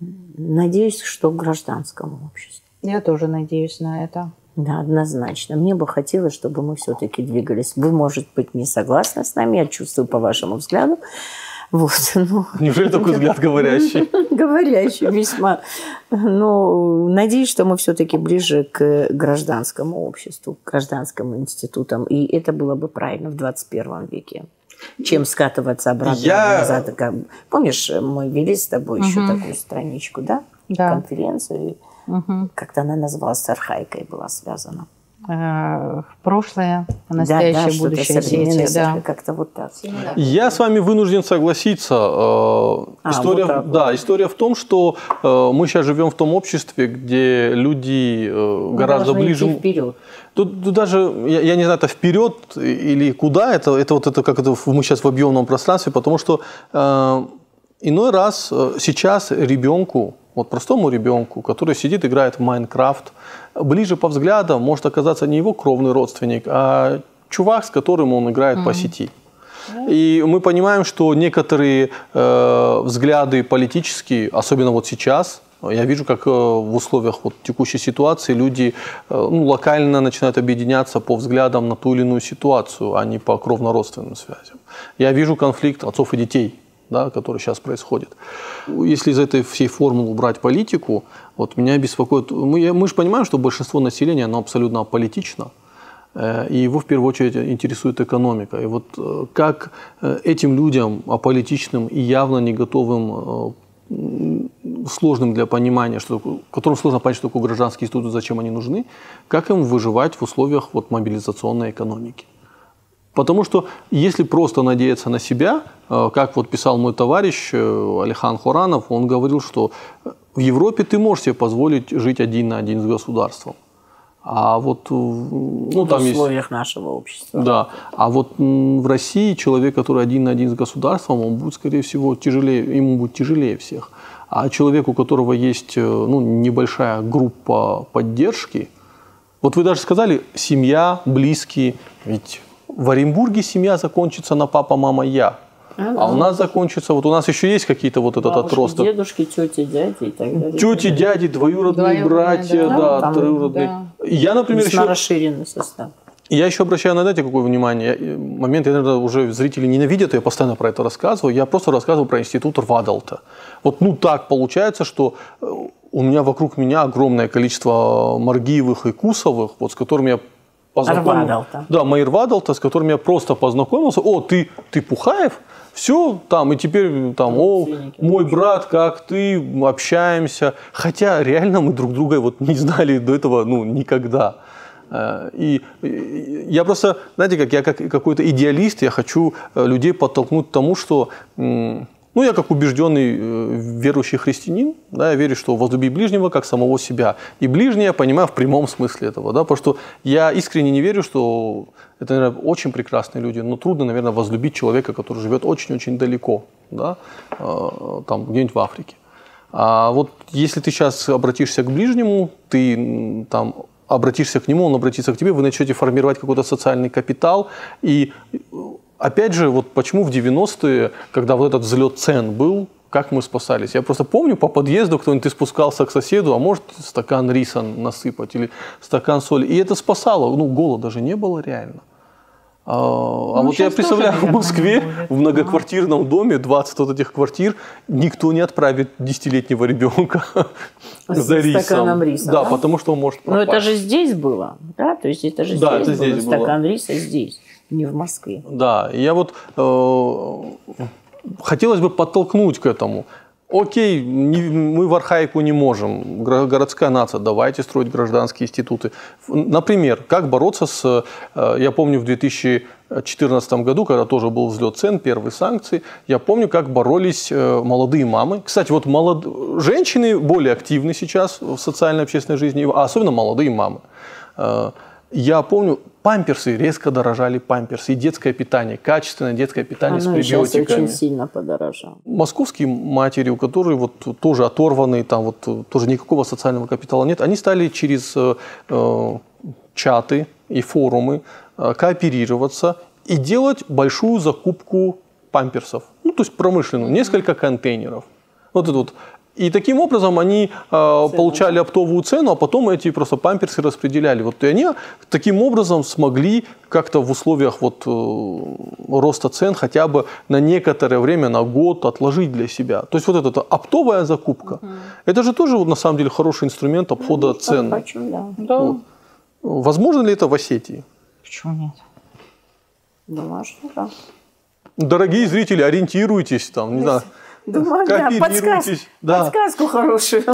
надеюсь, что к гражданскому обществу. Я тоже надеюсь на это. Да, однозначно. Мне бы хотелось, чтобы мы все-таки двигались. Вы, может быть, не согласны с нами, я чувствую по вашему взгляду. Вот, ну, Неужели такой взгляд говорящий? Говорящий весьма. Но надеюсь, что мы все-таки ближе к гражданскому обществу, к гражданским институтам. И это было бы правильно в 21 веке чем скатываться обратно я... назад. Помнишь, мы вели с тобой угу. еще такую страничку, да? Да. Конференцию. Угу. Как-то она называлась с архаикой, была связана. Э, прошлое, настоящее, да, да, будущее сети. Да. Как-то вот так. Я с вами вынужден согласиться. Э, а, история, вот так, да, история в том, что э, мы сейчас живем в том обществе, где люди мы гораздо ближе. Идти вперед. Тут, тут даже, я, я не знаю, это вперед или куда, это, это вот это как это мы сейчас в объемном пространстве, потому что иной раз сейчас ребенку вот простому ребенку, который сидит, играет в Майнкрафт, ближе по взглядам может оказаться не его кровный родственник, а чувак, с которым он играет mm-hmm. по сети. И мы понимаем, что некоторые э, взгляды политические, особенно вот сейчас, я вижу, как э, в условиях вот текущей ситуации люди э, ну, локально начинают объединяться по взглядам на ту или иную ситуацию, а не по кровно-родственным связям. Я вижу конфликт отцов и детей да, который сейчас происходит. Если из этой всей формулы убрать политику, вот меня беспокоит... Мы, мы же понимаем, что большинство населения, оно абсолютно аполитично, э, и его в первую очередь интересует экономика. И вот э, как э, этим людям, аполитичным и явно не готовым сложным для понимания, что, которым сложно понять, что такое гражданский институт, зачем они нужны, как им выживать в условиях вот, мобилизационной экономики. Потому что если просто надеяться на себя, э, как вот писал мой товарищ э, Алихан Хуранов, он говорил, что в Европе ты можешь себе позволить жить один на один с государством. А вот, э, ну, в там есть... условиях нашего общества. Да. А вот в России человек, который один на один с государством, он будет, скорее всего, тяжелее, ему будет тяжелее всех. А человек, у которого есть э, ну, небольшая группа поддержки, вот вы даже сказали, семья, близкие, ведь в Оренбурге семья закончится на папа, мама, я. А у нас закончится, вот у нас еще есть какие-то вот этот Бабушки, отросток. дедушки, тети, дяди и так далее. Тети, дяди, двоюродные Двоюродные, братья, да. да, Там, троюродные. да. Я, например, Весьма еще... расширенный состав. Я еще обращаю на знаете, какое внимание. Я- Момент, я, наверное, уже зрители ненавидят, я постоянно про это рассказываю. Я просто рассказываю про институт Рвадалта. Вот ну так получается, что э, у меня вокруг меня огромное количество Маргиевых и Кусовых, вот с которыми я познакомился. Да, мои Рвадалта, с которыми я просто познакомился. О, ты, ты Пухаев? Все, там, и теперь там, о, мой брат, как ты, общаемся. Хотя реально мы друг друга вот не знали до этого, ну, никогда. Э, И я просто, знаете, как я как какой-то идеалист, я хочу э, людей подтолкнуть к тому, что, ну, я как убежденный э, верующий христианин, да, я верю, что возлюби ближнего как самого себя. И ближнее я понимаю в прямом смысле этого, да, потому что я искренне не верю, что это, наверное, очень прекрасные люди, но трудно, наверное, возлюбить человека, который живет очень-очень далеко, да, э, там, где-нибудь в Африке. А вот если ты сейчас обратишься к ближнему, ты там обратишься к нему, он обратится к тебе, вы начнете формировать какой-то социальный капитал. И э, опять же, вот почему в 90-е, когда вот этот взлет цен был, как мы спасались? Я просто помню по подъезду кто-нибудь ты спускался к соседу, а может стакан риса насыпать или стакан соли. И это спасало. Ну, голода же не было реально. А, а вот я щас тоже, представляю, в Москве в многоквартирном доме 20 вот этих квартир никто не отправит десятилетнего ребенка С за рисом. стаканом риса, Да, да? потому что он может Но пропасть. это же здесь было, да? То есть это же Да, здесь, это здесь было. было. Стакан риса здесь, не в Москве. Да, я вот э, хотелось бы подтолкнуть к этому. Окей, не- мы в архаику не можем, городская нация, давайте строить гражданские институты. Например, как бороться с, э, я помню в 2014 году, когда тоже был взлет цен, первые санкции, я помню, как боролись э, молодые мамы. Кстати, вот молод... женщины более активны сейчас в социально-общественной жизни, а особенно молодые мамы. Э, Я помню, памперсы резко дорожали, памперсы и детское питание, качественное детское питание Оно с пребиотиками. очень сильно подорожало. Московские матери, у которых вот тоже оторваны, там вот тоже никакого социального капитала нет, они стали через э, э, чаты и форумы э, кооперироваться и делать большую закупку памперсов, ну то есть промышленную, несколько контейнеров. Вот это вот. И таким образом они э, получали оптовую цену, а потом эти просто памперсы распределяли. Вот, и они таким образом смогли как-то в условиях вот, э, роста цен хотя бы на некоторое время, на год отложить для себя. То есть вот эта оптовая закупка, это же тоже вот, на самом деле хороший инструмент обхода цен. Почему, да. Да. Возможно ли это в Осетии? Почему нет? Думаю, что да. Дорогие зрители, ориентируйтесь, там, не знаю, Думаю, да, подсказ-. Да, подсказку хорошую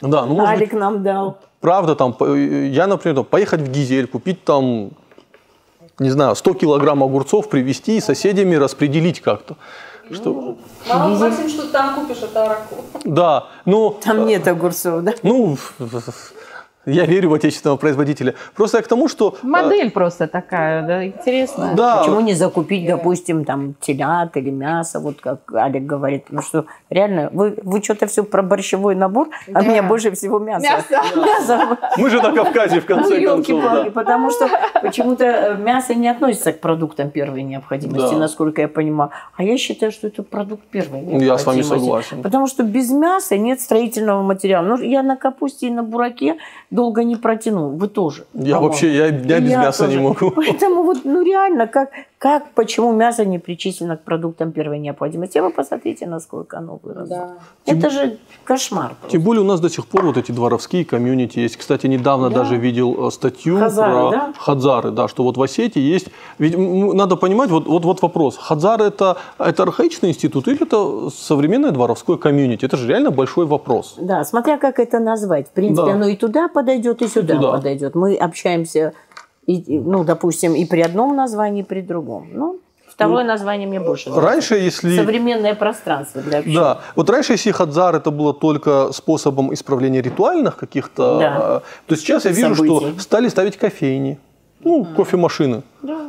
да, ну, может быть, Алик нам дал. правда, там, я, например, там, поехать в Гизель, купить там, не знаю, 100 килограмм огурцов, привезти и соседями распределить как-то. Что, Мало максимум, что ты там купишь, это араку. да, ну, Там нет огурцов, да? ну, я верю в отечественного производителя. Просто я к тому, что... э, Модель просто такая, да, интересная. Да, Почему не закупить, допустим, там телят или мясо, вот как Алик говорит, потому что реально вы, вы что-то все про борщевой набор, а Да. меня больше всего мясо. Мясо. Мясо. мы же на Кавказе, в Ну, конце концов. елки-палки, да. потому что почему-то э, мясо не относится к продуктам первой необходимости, Да. насколько я понимаю. А я считаю, что это продукт первой необходимости. Я с вами согласен. Потому что без мяса нет строительного материала. Ну, я на капусте и на бураке долго не протяну. Вы тоже. Я по-моему. вообще, я, я без Я мяса не тоже. могу. Поэтому вот, ну реально, как, как, почему мясо не причислено к продуктам первой необходимости? Вы посмотрите, насколько оно выросло. Да. Это же кошмар. просто. Тем более у нас до сих пор вот эти дворовские комьюнити есть. Кстати, недавно Да. даже видел э, статью Хазары, про да? хадзары, да, что вот в Осетии есть. Ведь надо понимать, вот, вот, вот вопрос: хадзары это, это архаичный институт или это современное дворовское комьюнити? Это же реально большой вопрос. Да, смотря как это назвать. В принципе, Да. оно и туда подойдет, и сюда туда. подойдет. Мы общаемся, и, ну, допустим, и при одном названии, и при другом. Ну, Второе название мне больше нравится. Раньше, если... Современное пространство для общения. Да, вот раньше, если хадзар это было только способом исправления ритуальных каких-то, Да. э, то сейчас я вижу, Событий. что стали ставить кофейни, ну, кофемашины.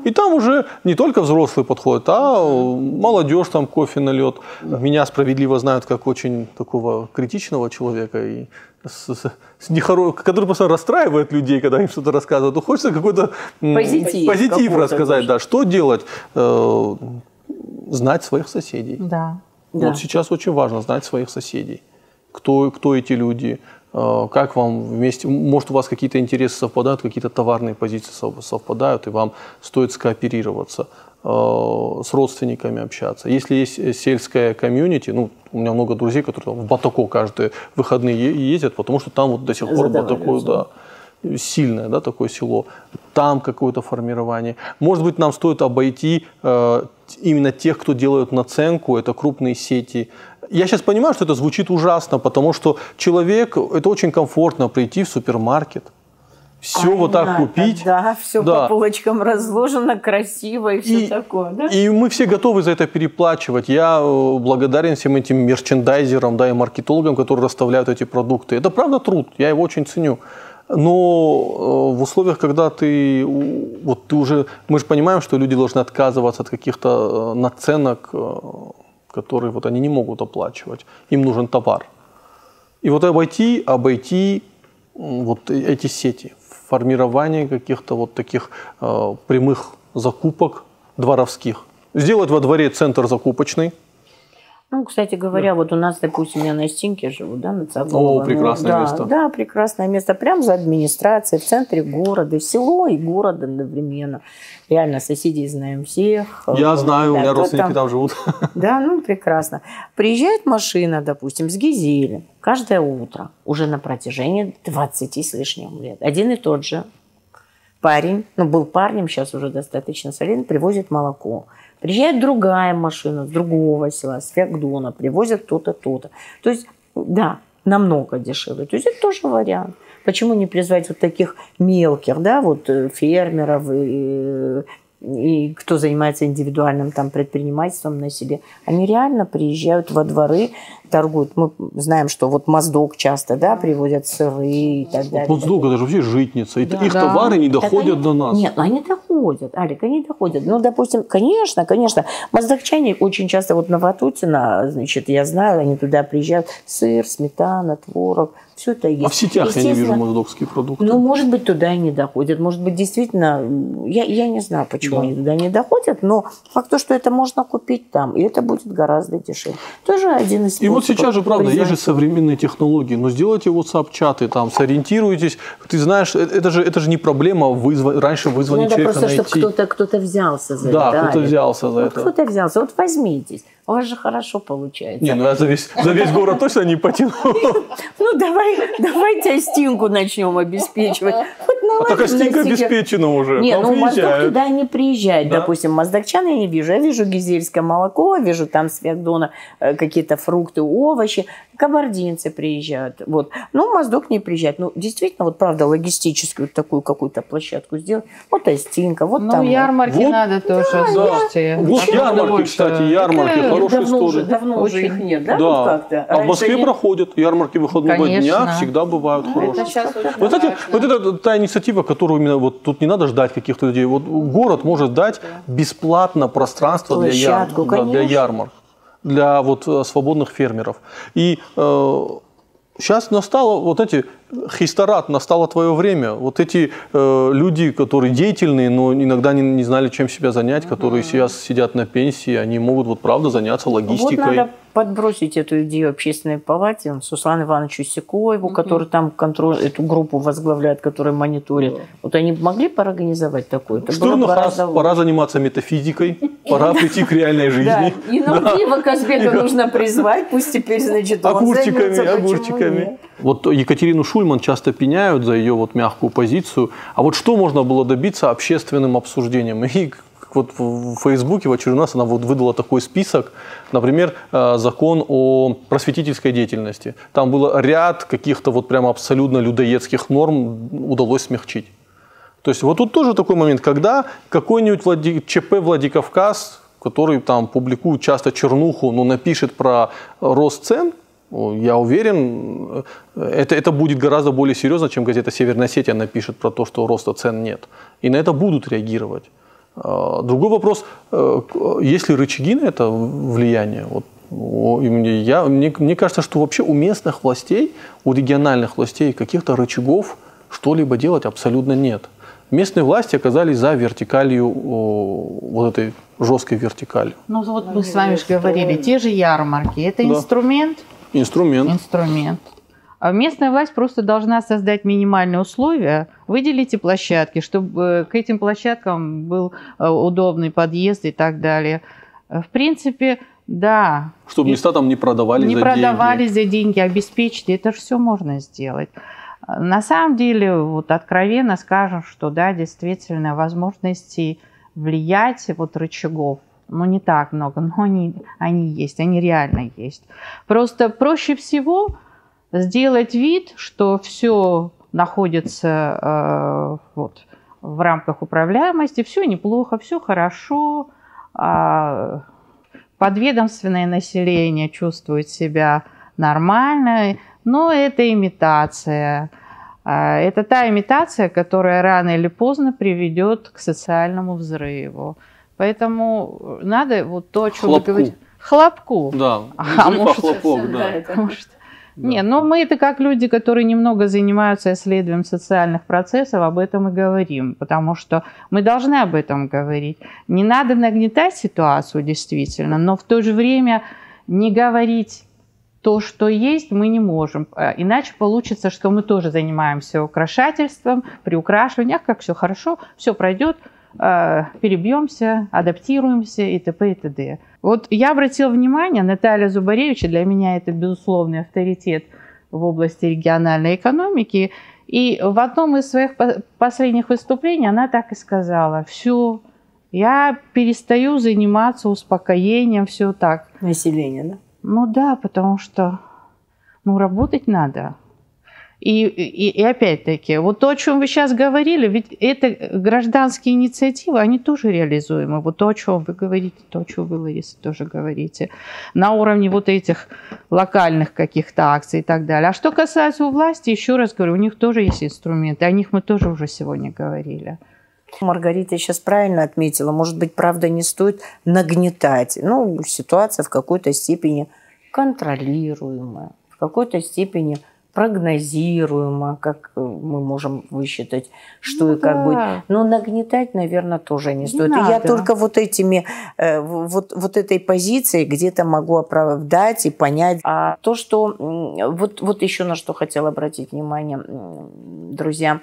И там уже не только взрослые подходят, а молодежь там кофе нальет. Меня справедливо знают как очень такого критичного человека, и с- с- с нехоро- который просто расстраивает людей, когда им что-то рассказывают. Ну, хочется какой-то Позитив позитив какой-то рассказать. Да, что делать? Э, Знать своих соседей. Да. Да. Вот сейчас очень важно знать своих соседей. Кто, кто эти люди, как вам вместе, может у вас какие-то интересы совпадают, какие-то товарные позиции сов- совпадают, и вам стоит скооперироваться, э, с родственниками общаться. Если есть э, сельская комьюнити, ну, у меня много друзей, которые там в Батако каждые выходные ездят, потому что там вот до сих пор Батако, да, сильное, да, такое село, там какое-то формирование. Может быть, нам стоит обойти э, именно тех, кто делают наценку, это крупные сети. Я сейчас понимаю, что это звучит ужасно, потому что человек, это очень комфортно прийти в супермаркет, все вот так Понятно, купить. Да, все Да. по полочкам разложено, красиво и все И- такое. Да? И мы все готовы за это переплачивать. Я э, благодарен всем этим мерчендайзерам да, и маркетологам, которые расставляют эти продукты. Это правда труд, я его очень ценю. Но э, в условиях, когда ты, вот ты уже, мы же понимаем, что люди должны отказываться от каких-то э, наценок, которые вот они не могут оплачивать. Им нужен товар. И вот обойти, обойти вот э- эти сети, формирование каких-то вот таких э, прямых закупок дворовских. Сделать во дворе центр закупочный. Ну, кстати говоря, вот у нас, допустим, я на Стинке живу, да, на Цаголово. О, Ну, прекрасное да, место. Да, прекрасное место. Прям за администрацией, в центре города, село и город одновременно. Реально, соседей знаем всех. Я знаю, у Да, меня кто родственники там- там живут. Да, ну прекрасно. Приезжает машина, допустим, с Гизели каждое утро, уже на протяжении 20 с лишним лет. Один и тот же парень, ну был парнем, сейчас уже достаточно солидный, привозит молоко. Приезжает другая машина с другого села, с Феогдона, привозят то-то, то-то. То есть, да, намного дешевле. То есть это тоже вариант. Почему не призвать вот таких мелких, да, вот э, фермеров и, и кто занимается индивидуальным там предпринимательством на себе, они реально приезжают во дворы, торгуют. Мы знаем, что вот Моздок часто, да, привозят сыры и так далее. Вот долго даже вообще житница. И Да. их Да. товары не доходят они- до нас. Нет, ну они доходят, Алик, они доходят. Ну, допустим, конечно, конечно. Моздокчане очень часто вот на Ватутина, значит, я знаю, они туда приезжают. Сыр, сметана, творог, все это есть. А в сетях я не вижу моздокские продукты. ну, может быть, туда и не доходят. Может быть, действительно, я, я не знаю, почему Да. они туда не доходят, но факт то, что это можно купить там, и это будет гораздо дешевле. Тоже один из И вот способов сейчас же, правда, есть же современные технологии. Но сделайте WhatsApp-чаты, там, сориентируйтесь. Ты знаешь, э- это же, это же не проблема вызвать, раньше вызвать Надо человека просто, найти. чтобы кто-то кто взялся за Да, это. кто-то Алик. взялся за Вот это. Кто-то взялся. Вот возьмитесь. У вас же хорошо получается. Не, ну я за весь, за весь город точно не потяну. Ну, давай, давайте Стинку начнем обеспечивать. А на Стинка обеспечена уже. Не, ну Моздок приезжают. туда не приезжает. Допустим, моздокчан я не вижу. Я вижу гизельское молоко, вижу там с Феогдона э, какие-то фрукты, овощи. Кабардинцы приезжают. Вот. Ну, Моздок не приезжает. Ну, действительно, вот правда, логистически вот такую какую-то площадку сделать. Вот Остинка, вот Ну, там. вот. ярмарки надо тоже, да. слушайте. Вот ярмарки, кстати, ярмарки, Это хорошая давно история. уже, давно уже Очень. их нет, да? Да. Вот как-то. А в Москве они- проходят ярмарки выходного Конечно. дня, всегда бывают Это хорошие. Вот, кстати, вот это та инициатива, которую именно вот тут не надо ждать каких-то людей. Вот город может дать бесплатно пространство для, яр- Площадку, да, для ярмарок, для вот э, свободных фермеров. И сейчас настало вот эти хистарат, настало твое время. Вот эти э, люди, которые деятельные, но иногда не, не знали, чем себя занять, которые сейчас сидят на пенсии, они могут вот правда заняться Вот логистикой. надо подбросить эту идею общественной палате Суслану Ивановичу Сикоеву, который там контроль, эту группу возглавляет, которая мониторит. Вот они бы могли поорганизовать такое? Это бы Штурмахас, гораздо пора заниматься метафизикой, пора прийти к реальной Да, жизни. и Наутиева Казбека нужно призвать, пусть теперь, значит, он Огурчиками, огурчиками. Вот Екатерину Шульман часто пеняют за ее вот мягкую позицию. А вот что можно было добиться общественным обсуждением? И вот в Фейсбуке в очередной раз она вот выдала такой список, например, э, закон о просветительской деятельности. Там был ряд каких-то вот прямо абсолютно людоедских норм удалось смягчить. То есть вот тут тоже такой момент, когда какой-нибудь Влади... ЧП Владикавказ, который там публикует часто чернуху, но напишет про рост цен, я уверен, это, это будет гораздо более серьезно, чем газета «Северная Осетия» напишет про то, что роста цен нет. И на это будут реагировать. А, другой вопрос, э, есть ли рычаги на это влияние? Вот я, мне, мне кажется, что вообще у местных властей, у региональных властей каких-то рычагов что-либо делать абсолютно нет. Местные власти оказались за вертикалью, вот этой жесткой вертикалью. Ну вот мы с вами же говорили, те же ярмарки, это да. инструмент? Инструмент. Инструмент. А местная власть просто должна создать минимальные условия, выделите площадки, чтобы э, к этим площадкам был э, удобный подъезд и так далее. В принципе, да. Чтобы места там не продавались не за деньги. Не продавались за деньги, обеспечить, это же все можно сделать. На самом деле, вот откровенно скажем, что да, действительно, возможностей влиять, вот рычагов, ну не так много, но они, они есть, они реально есть. Просто проще всего сделать вид, что все находится э, вот, в рамках управляемости, все неплохо, все хорошо, э, подведомственное население чувствует себя нормально, но это имитация. А, это та имитация, которая рано или поздно приведет к социальному взрыву. Поэтому надо вот то, о чем Хлопку. вы говорите. Хлопку. Да, а может, хлопок, да. Может, да. Не, но мы это как люди, которые немного занимаются исследованием социальных процессов, об этом и говорим, потому что мы должны об этом говорить. Не надо нагнетать ситуацию действительно, но в то же время не говорить то, что есть, мы не можем. А, иначе получится, что мы тоже занимаемся украшательством, приукрашиванием, как все хорошо, все пройдет, перебьемся, адаптируемся и т.п. и т.д. Вот я обратила внимание, Наталья Зубаревича, для меня это безусловный авторитет в области региональной экономики, и в одном из своих последних выступлений она так и сказала, все, я перестаю заниматься успокоением, все так. Население, да? Ну да, потому что ну, работать надо. И, и, и опять-таки, вот то, о чем вы сейчас говорили, ведь это гражданские инициативы, они тоже реализуемы. Вот то, о чем вы говорите, то, о чем вы, Лариса, тоже говорите. На уровне вот этих локальных каких-то акций и так далее. А что касается у власти, еще раз говорю, у них тоже есть инструменты. О них мы тоже уже сегодня говорили. Маргарита сейчас правильно отметила, может быть, правда, не стоит нагнетать. Ну, ситуация в какой-то степени контролируемая, в какой-то степени прогнозируемо, как мы можем высчитать, что ну, и как да. будет. Но нагнетать, наверное, тоже не стоит. Не и я только вот этими, э, вот, вот этой позицией где-то могу оправдать и понять. А то, что... Вот, вот еще на что хотела обратить внимание, друзья.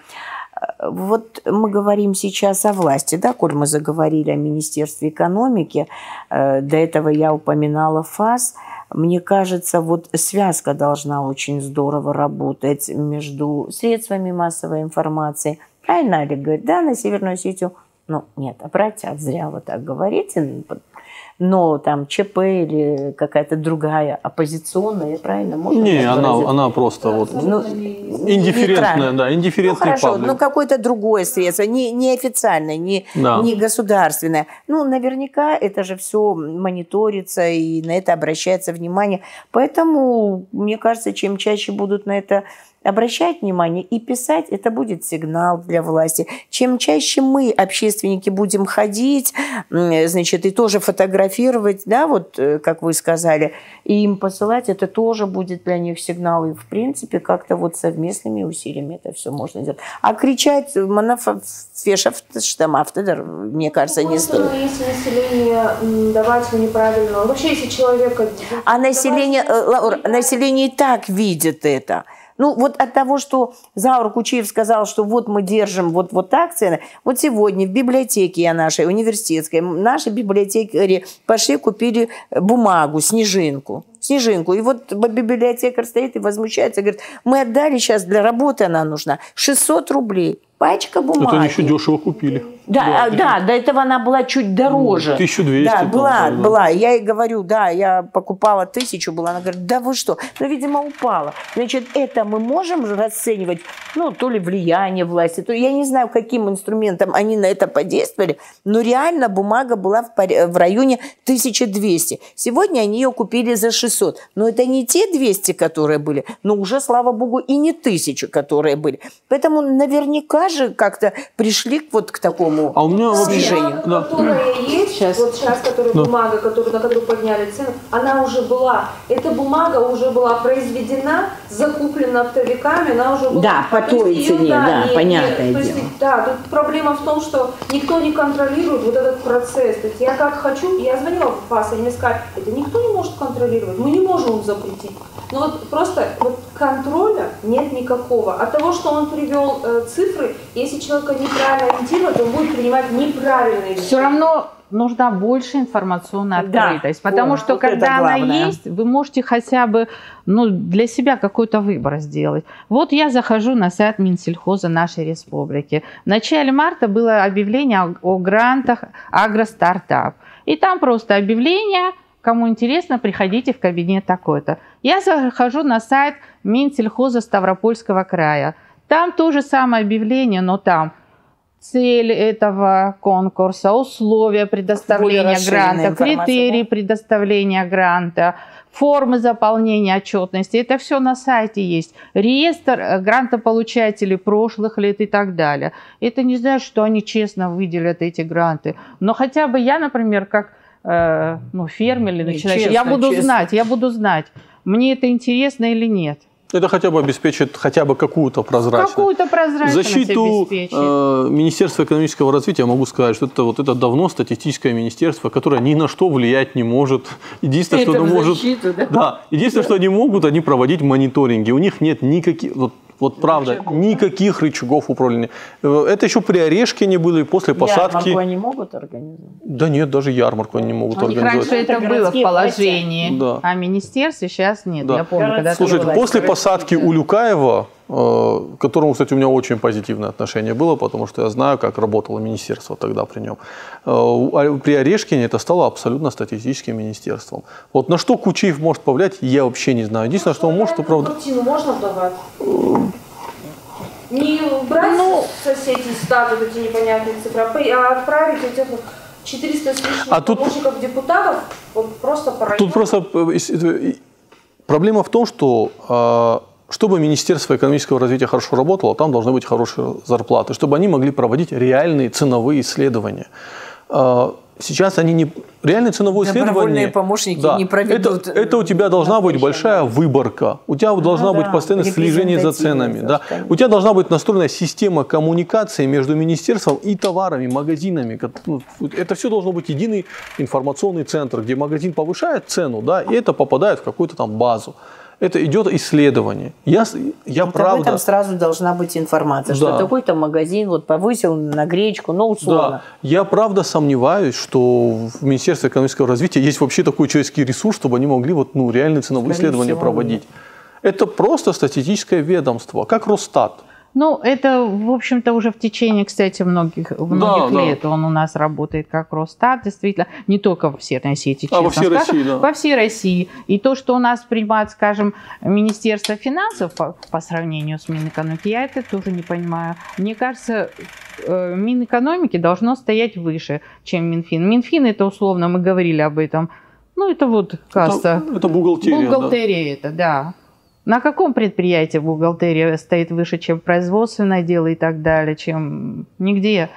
Вот мы говорим сейчас о власти, да, коль мы заговорили о Министерстве экономики, э, до этого я упоминала ФАС, мне кажется, вот связка должна очень здорово работать между средствами массовой информации. Правильно Олег говорит, да, на Северную Осетию ну, нет, обратят, зря вы так говорите но там ЧП или какая-то другая оппозиционная, правильно? Можно не, она, она просто вот ну, индифферентная, да, индифферентный ну, хорошо, ну какое-то другое средство, не, не официальное, не, да. не государственное. Ну, наверняка это же все мониторится и на это обращается внимание. Поэтому, мне кажется, чем чаще будут на это обращать внимание и писать, это будет сигнал для власти. Чем чаще мы, общественники, будем ходить, значит, и тоже фотографировать, да, вот, э, как вы сказали, и им посылать, это тоже будет для них сигнал. И, в принципе, как-то вот совместными усилиями это все можно сделать. А кричать манафешафтамафтедер, мне кажется, не стоит. Если население давать неправильно, вообще, если человека... А население, э, Лаура, население и так видит это. Ну, вот от того, что Заур Кучиев сказал, что вот мы держим вот, вот так цены, вот сегодня в библиотеке я нашей, университетской, наши библиотекари пошли, купили бумагу, снежинку. Снежинку. И вот библиотекарь стоит и возмущается, говорит, мы отдали сейчас, для работы она нужна, 600 рублей. Пачка бумаги. Это они еще дешево купили. Да, а, да, до этого она была чуть дороже. 1200. Да, там, была, да. была. Я ей говорю, да, я покупала тысячу, была. Она говорит, да вы что? Ну, видимо, упала. Значит, это мы можем расценивать, ну, то ли влияние власти, то я не знаю, каким инструментом они на это подействовали, но реально бумага была в, поря- в районе 1200. Сегодня они ее купили за 600. Но это не те 200, которые были, но уже, слава богу, и не 1000, которые были. Поэтому наверняка же как-то пришли вот к такому А у меня вообще... снижению. Да. которая есть, Сейчас. вот сейчас, которая Да. бумага, которую, на которую подняли цену, она уже была. Эта бумага уже была произведена, закуплена оптовиками, она уже была. Да, по То той её, цене, да, не- понятное не- то есть, дело. Да, тут проблема в том, что никто не контролирует вот этот процесс. То есть я как хочу, я звонила в ФАС, они мне сказали, это никто не может контролировать, мы не можем запретить. Ну вот просто вот контроля нет никакого. От того, что он привел э, цифры, если человека неправильно ориентировать, он будет принимать неправильные Все решения. равно нужна больше информационная Да. открытость, потому О, что вот когда она есть, вы можете хотя бы ну, для себя какой-то выбор сделать. Вот я захожу на сайт Минсельхоза нашей республики. В начале марта было объявление о, о грантах «Агростартап». И там просто объявление, кому интересно, приходите в кабинет такой-то. Я захожу на сайт Минсельхоза Ставропольского края. Там то же самое объявление, но там цель этого конкурса, условия предоставления гранта, критерии да? предоставления гранта, формы заполнения отчетности. Это все на сайте есть. Реестр э, грантополучателей прошлых лет и так далее. Это не значит, что они честно выделят эти гранты. Но хотя бы я, например, как э, ну, фермер или начинающий, я честно, буду честно. знать, я буду знать, мне это интересно или нет. Это хотя бы обеспечит хотя бы какую-то прозрачность. Какую-то прозрачность защиту э, Министерства экономического развития могу сказать, что это вот это давно статистическое министерство, которое ни на что влиять не может. Единственное, что Это оно в может, защиту, да? да, единственное, что они могут, они проводить мониторинги. У них нет никаких, вот, вот правда, никаких рычагов управления. Э, Это еще при Орешкине было и после посадки. Ярмарку они могут организовать? Да нет, даже ярмарку они не могут У них организовать. раньше это Это было в положении. Да. а министерстве сейчас нет. Да. Я помню, когда Слушайте, после посадки у Люкаева, э, к которому, кстати, у меня очень позитивное отношение было, потому что я знаю, как работало министерство тогда при нем. Э, а При Орешкине это стало абсолютно статистическим министерством. Вот на что Кучеев может повлиять, я вообще не знаю. Единственное, что он может оправдать. Картину можно давать? Не брать Ну. соседей вот эти непонятные цифры, а а отправить этих 400 с лишним А тут- помощников депутатов вот просто по району. Тут просто э, э, проблема в том, что э, чтобы Министерство экономического развития хорошо работало, там должны быть хорошие зарплаты, чтобы они могли проводить реальные ценовые исследования. Э, Сейчас они не реальные ценовое Добровольные исследование. помощники не проведут, Это, это у тебя должна быть большая выборка. У тебя должна Ну быть да, постоянное слежение за ценами. Да. У тебя должна быть настроена система коммуникации между министерством и товарами, магазинами. Ну, Это все должно быть единый информационный центр, где магазин повышает цену, да, и это попадает в какую-то там базу. Это идет исследование. Я, я Вот об правда... этом сразу должна быть информация, что Да. такой-то магазин вот повысил на гречку, ну, условно. Да, я правда сомневаюсь, что в Министерстве экономического развития есть вообще такой человеческий ресурс, чтобы они могли вот, ну, реальные ценовые Скорее исследования всего, проводить. Это просто статистическое ведомство, как Росстат. Ну, это, в общем-то, уже в течение, кстати, многих, многих да. лет он у нас работает как Росстат, действительно, не только в Северной Осетии, А, во честно всей скажем, России, да. Во всей России. И то, что у нас принимает, скажем, Министерство финансов по, по сравнению с Минэкономикой, я это тоже не понимаю. Мне кажется, э, Минэкономики должно стоять выше, чем Минфин. Минфин это условно, мы говорили об этом, ну, это вот касса. Это, это бухгалтерия. да. Бухгалтерия это, да. На каком предприятии бухгалтерия стоит выше, чем производственное дело и так далее, чем нигде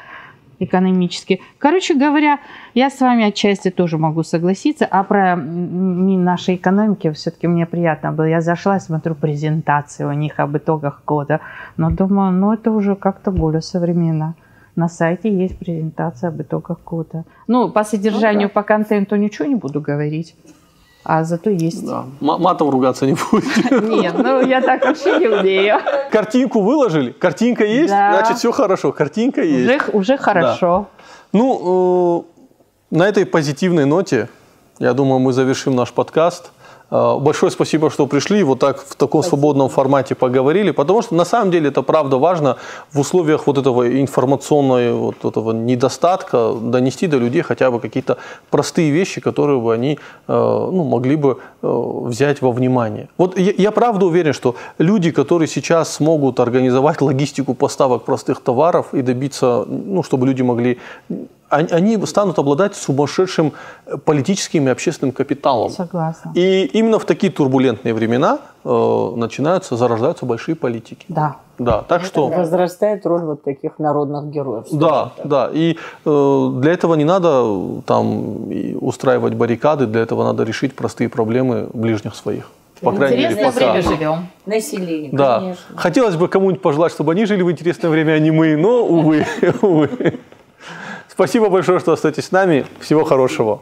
экономически. Короче говоря, я с вами отчасти тоже могу согласиться, а про нашей экономики все-таки мне приятно было. Я зашла, смотрю презентации у них об итогах года, но думаю, ну это уже как-то более современно. На сайте есть презентация об итогах года. Ну, по содержанию, по контенту ничего не буду говорить. А зато есть. Да. М- матом ругаться не будете. Нет, ну я так вообще не умею. Картинку выложили? Картинка есть? Да. Значит, все хорошо. Картинка есть. Уже, уже хорошо. Ну, э, на этой позитивной ноте, я думаю, мы завершим наш подкаст. Э, большое спасибо, что пришли, вот так в таком спасибо. свободном формате поговорили, потому что на самом деле это правда важно в условиях вот этого информационного вот этого недостатка донести до людей хотя бы какие-то простые вещи, которые бы они э, ну, могли бы э, взять во внимание. Вот я, я правда уверен, что люди, которые сейчас смогут организовать логистику поставок простых товаров и добиться, ну, чтобы люди могли они станут обладать сумасшедшим э, политическим и общественным капиталом. Согласна. И именно в такие турбулентные времена э, начинаются, зарождаются большие политики. Да. Да, так Это что... Возрастает роль вот таких народных героев. Да, так. да. И э, для этого не надо э, там устраивать баррикады, для этого надо решить простые проблемы ближних своих. По крайней мере, пока. время живем. Население, да. конечно. Хотелось бы кому-нибудь пожелать, чтобы они жили в интересное время, а не мы, но, увы, увы. Спасибо большое, что остаетесь с нами. Всего хорошего.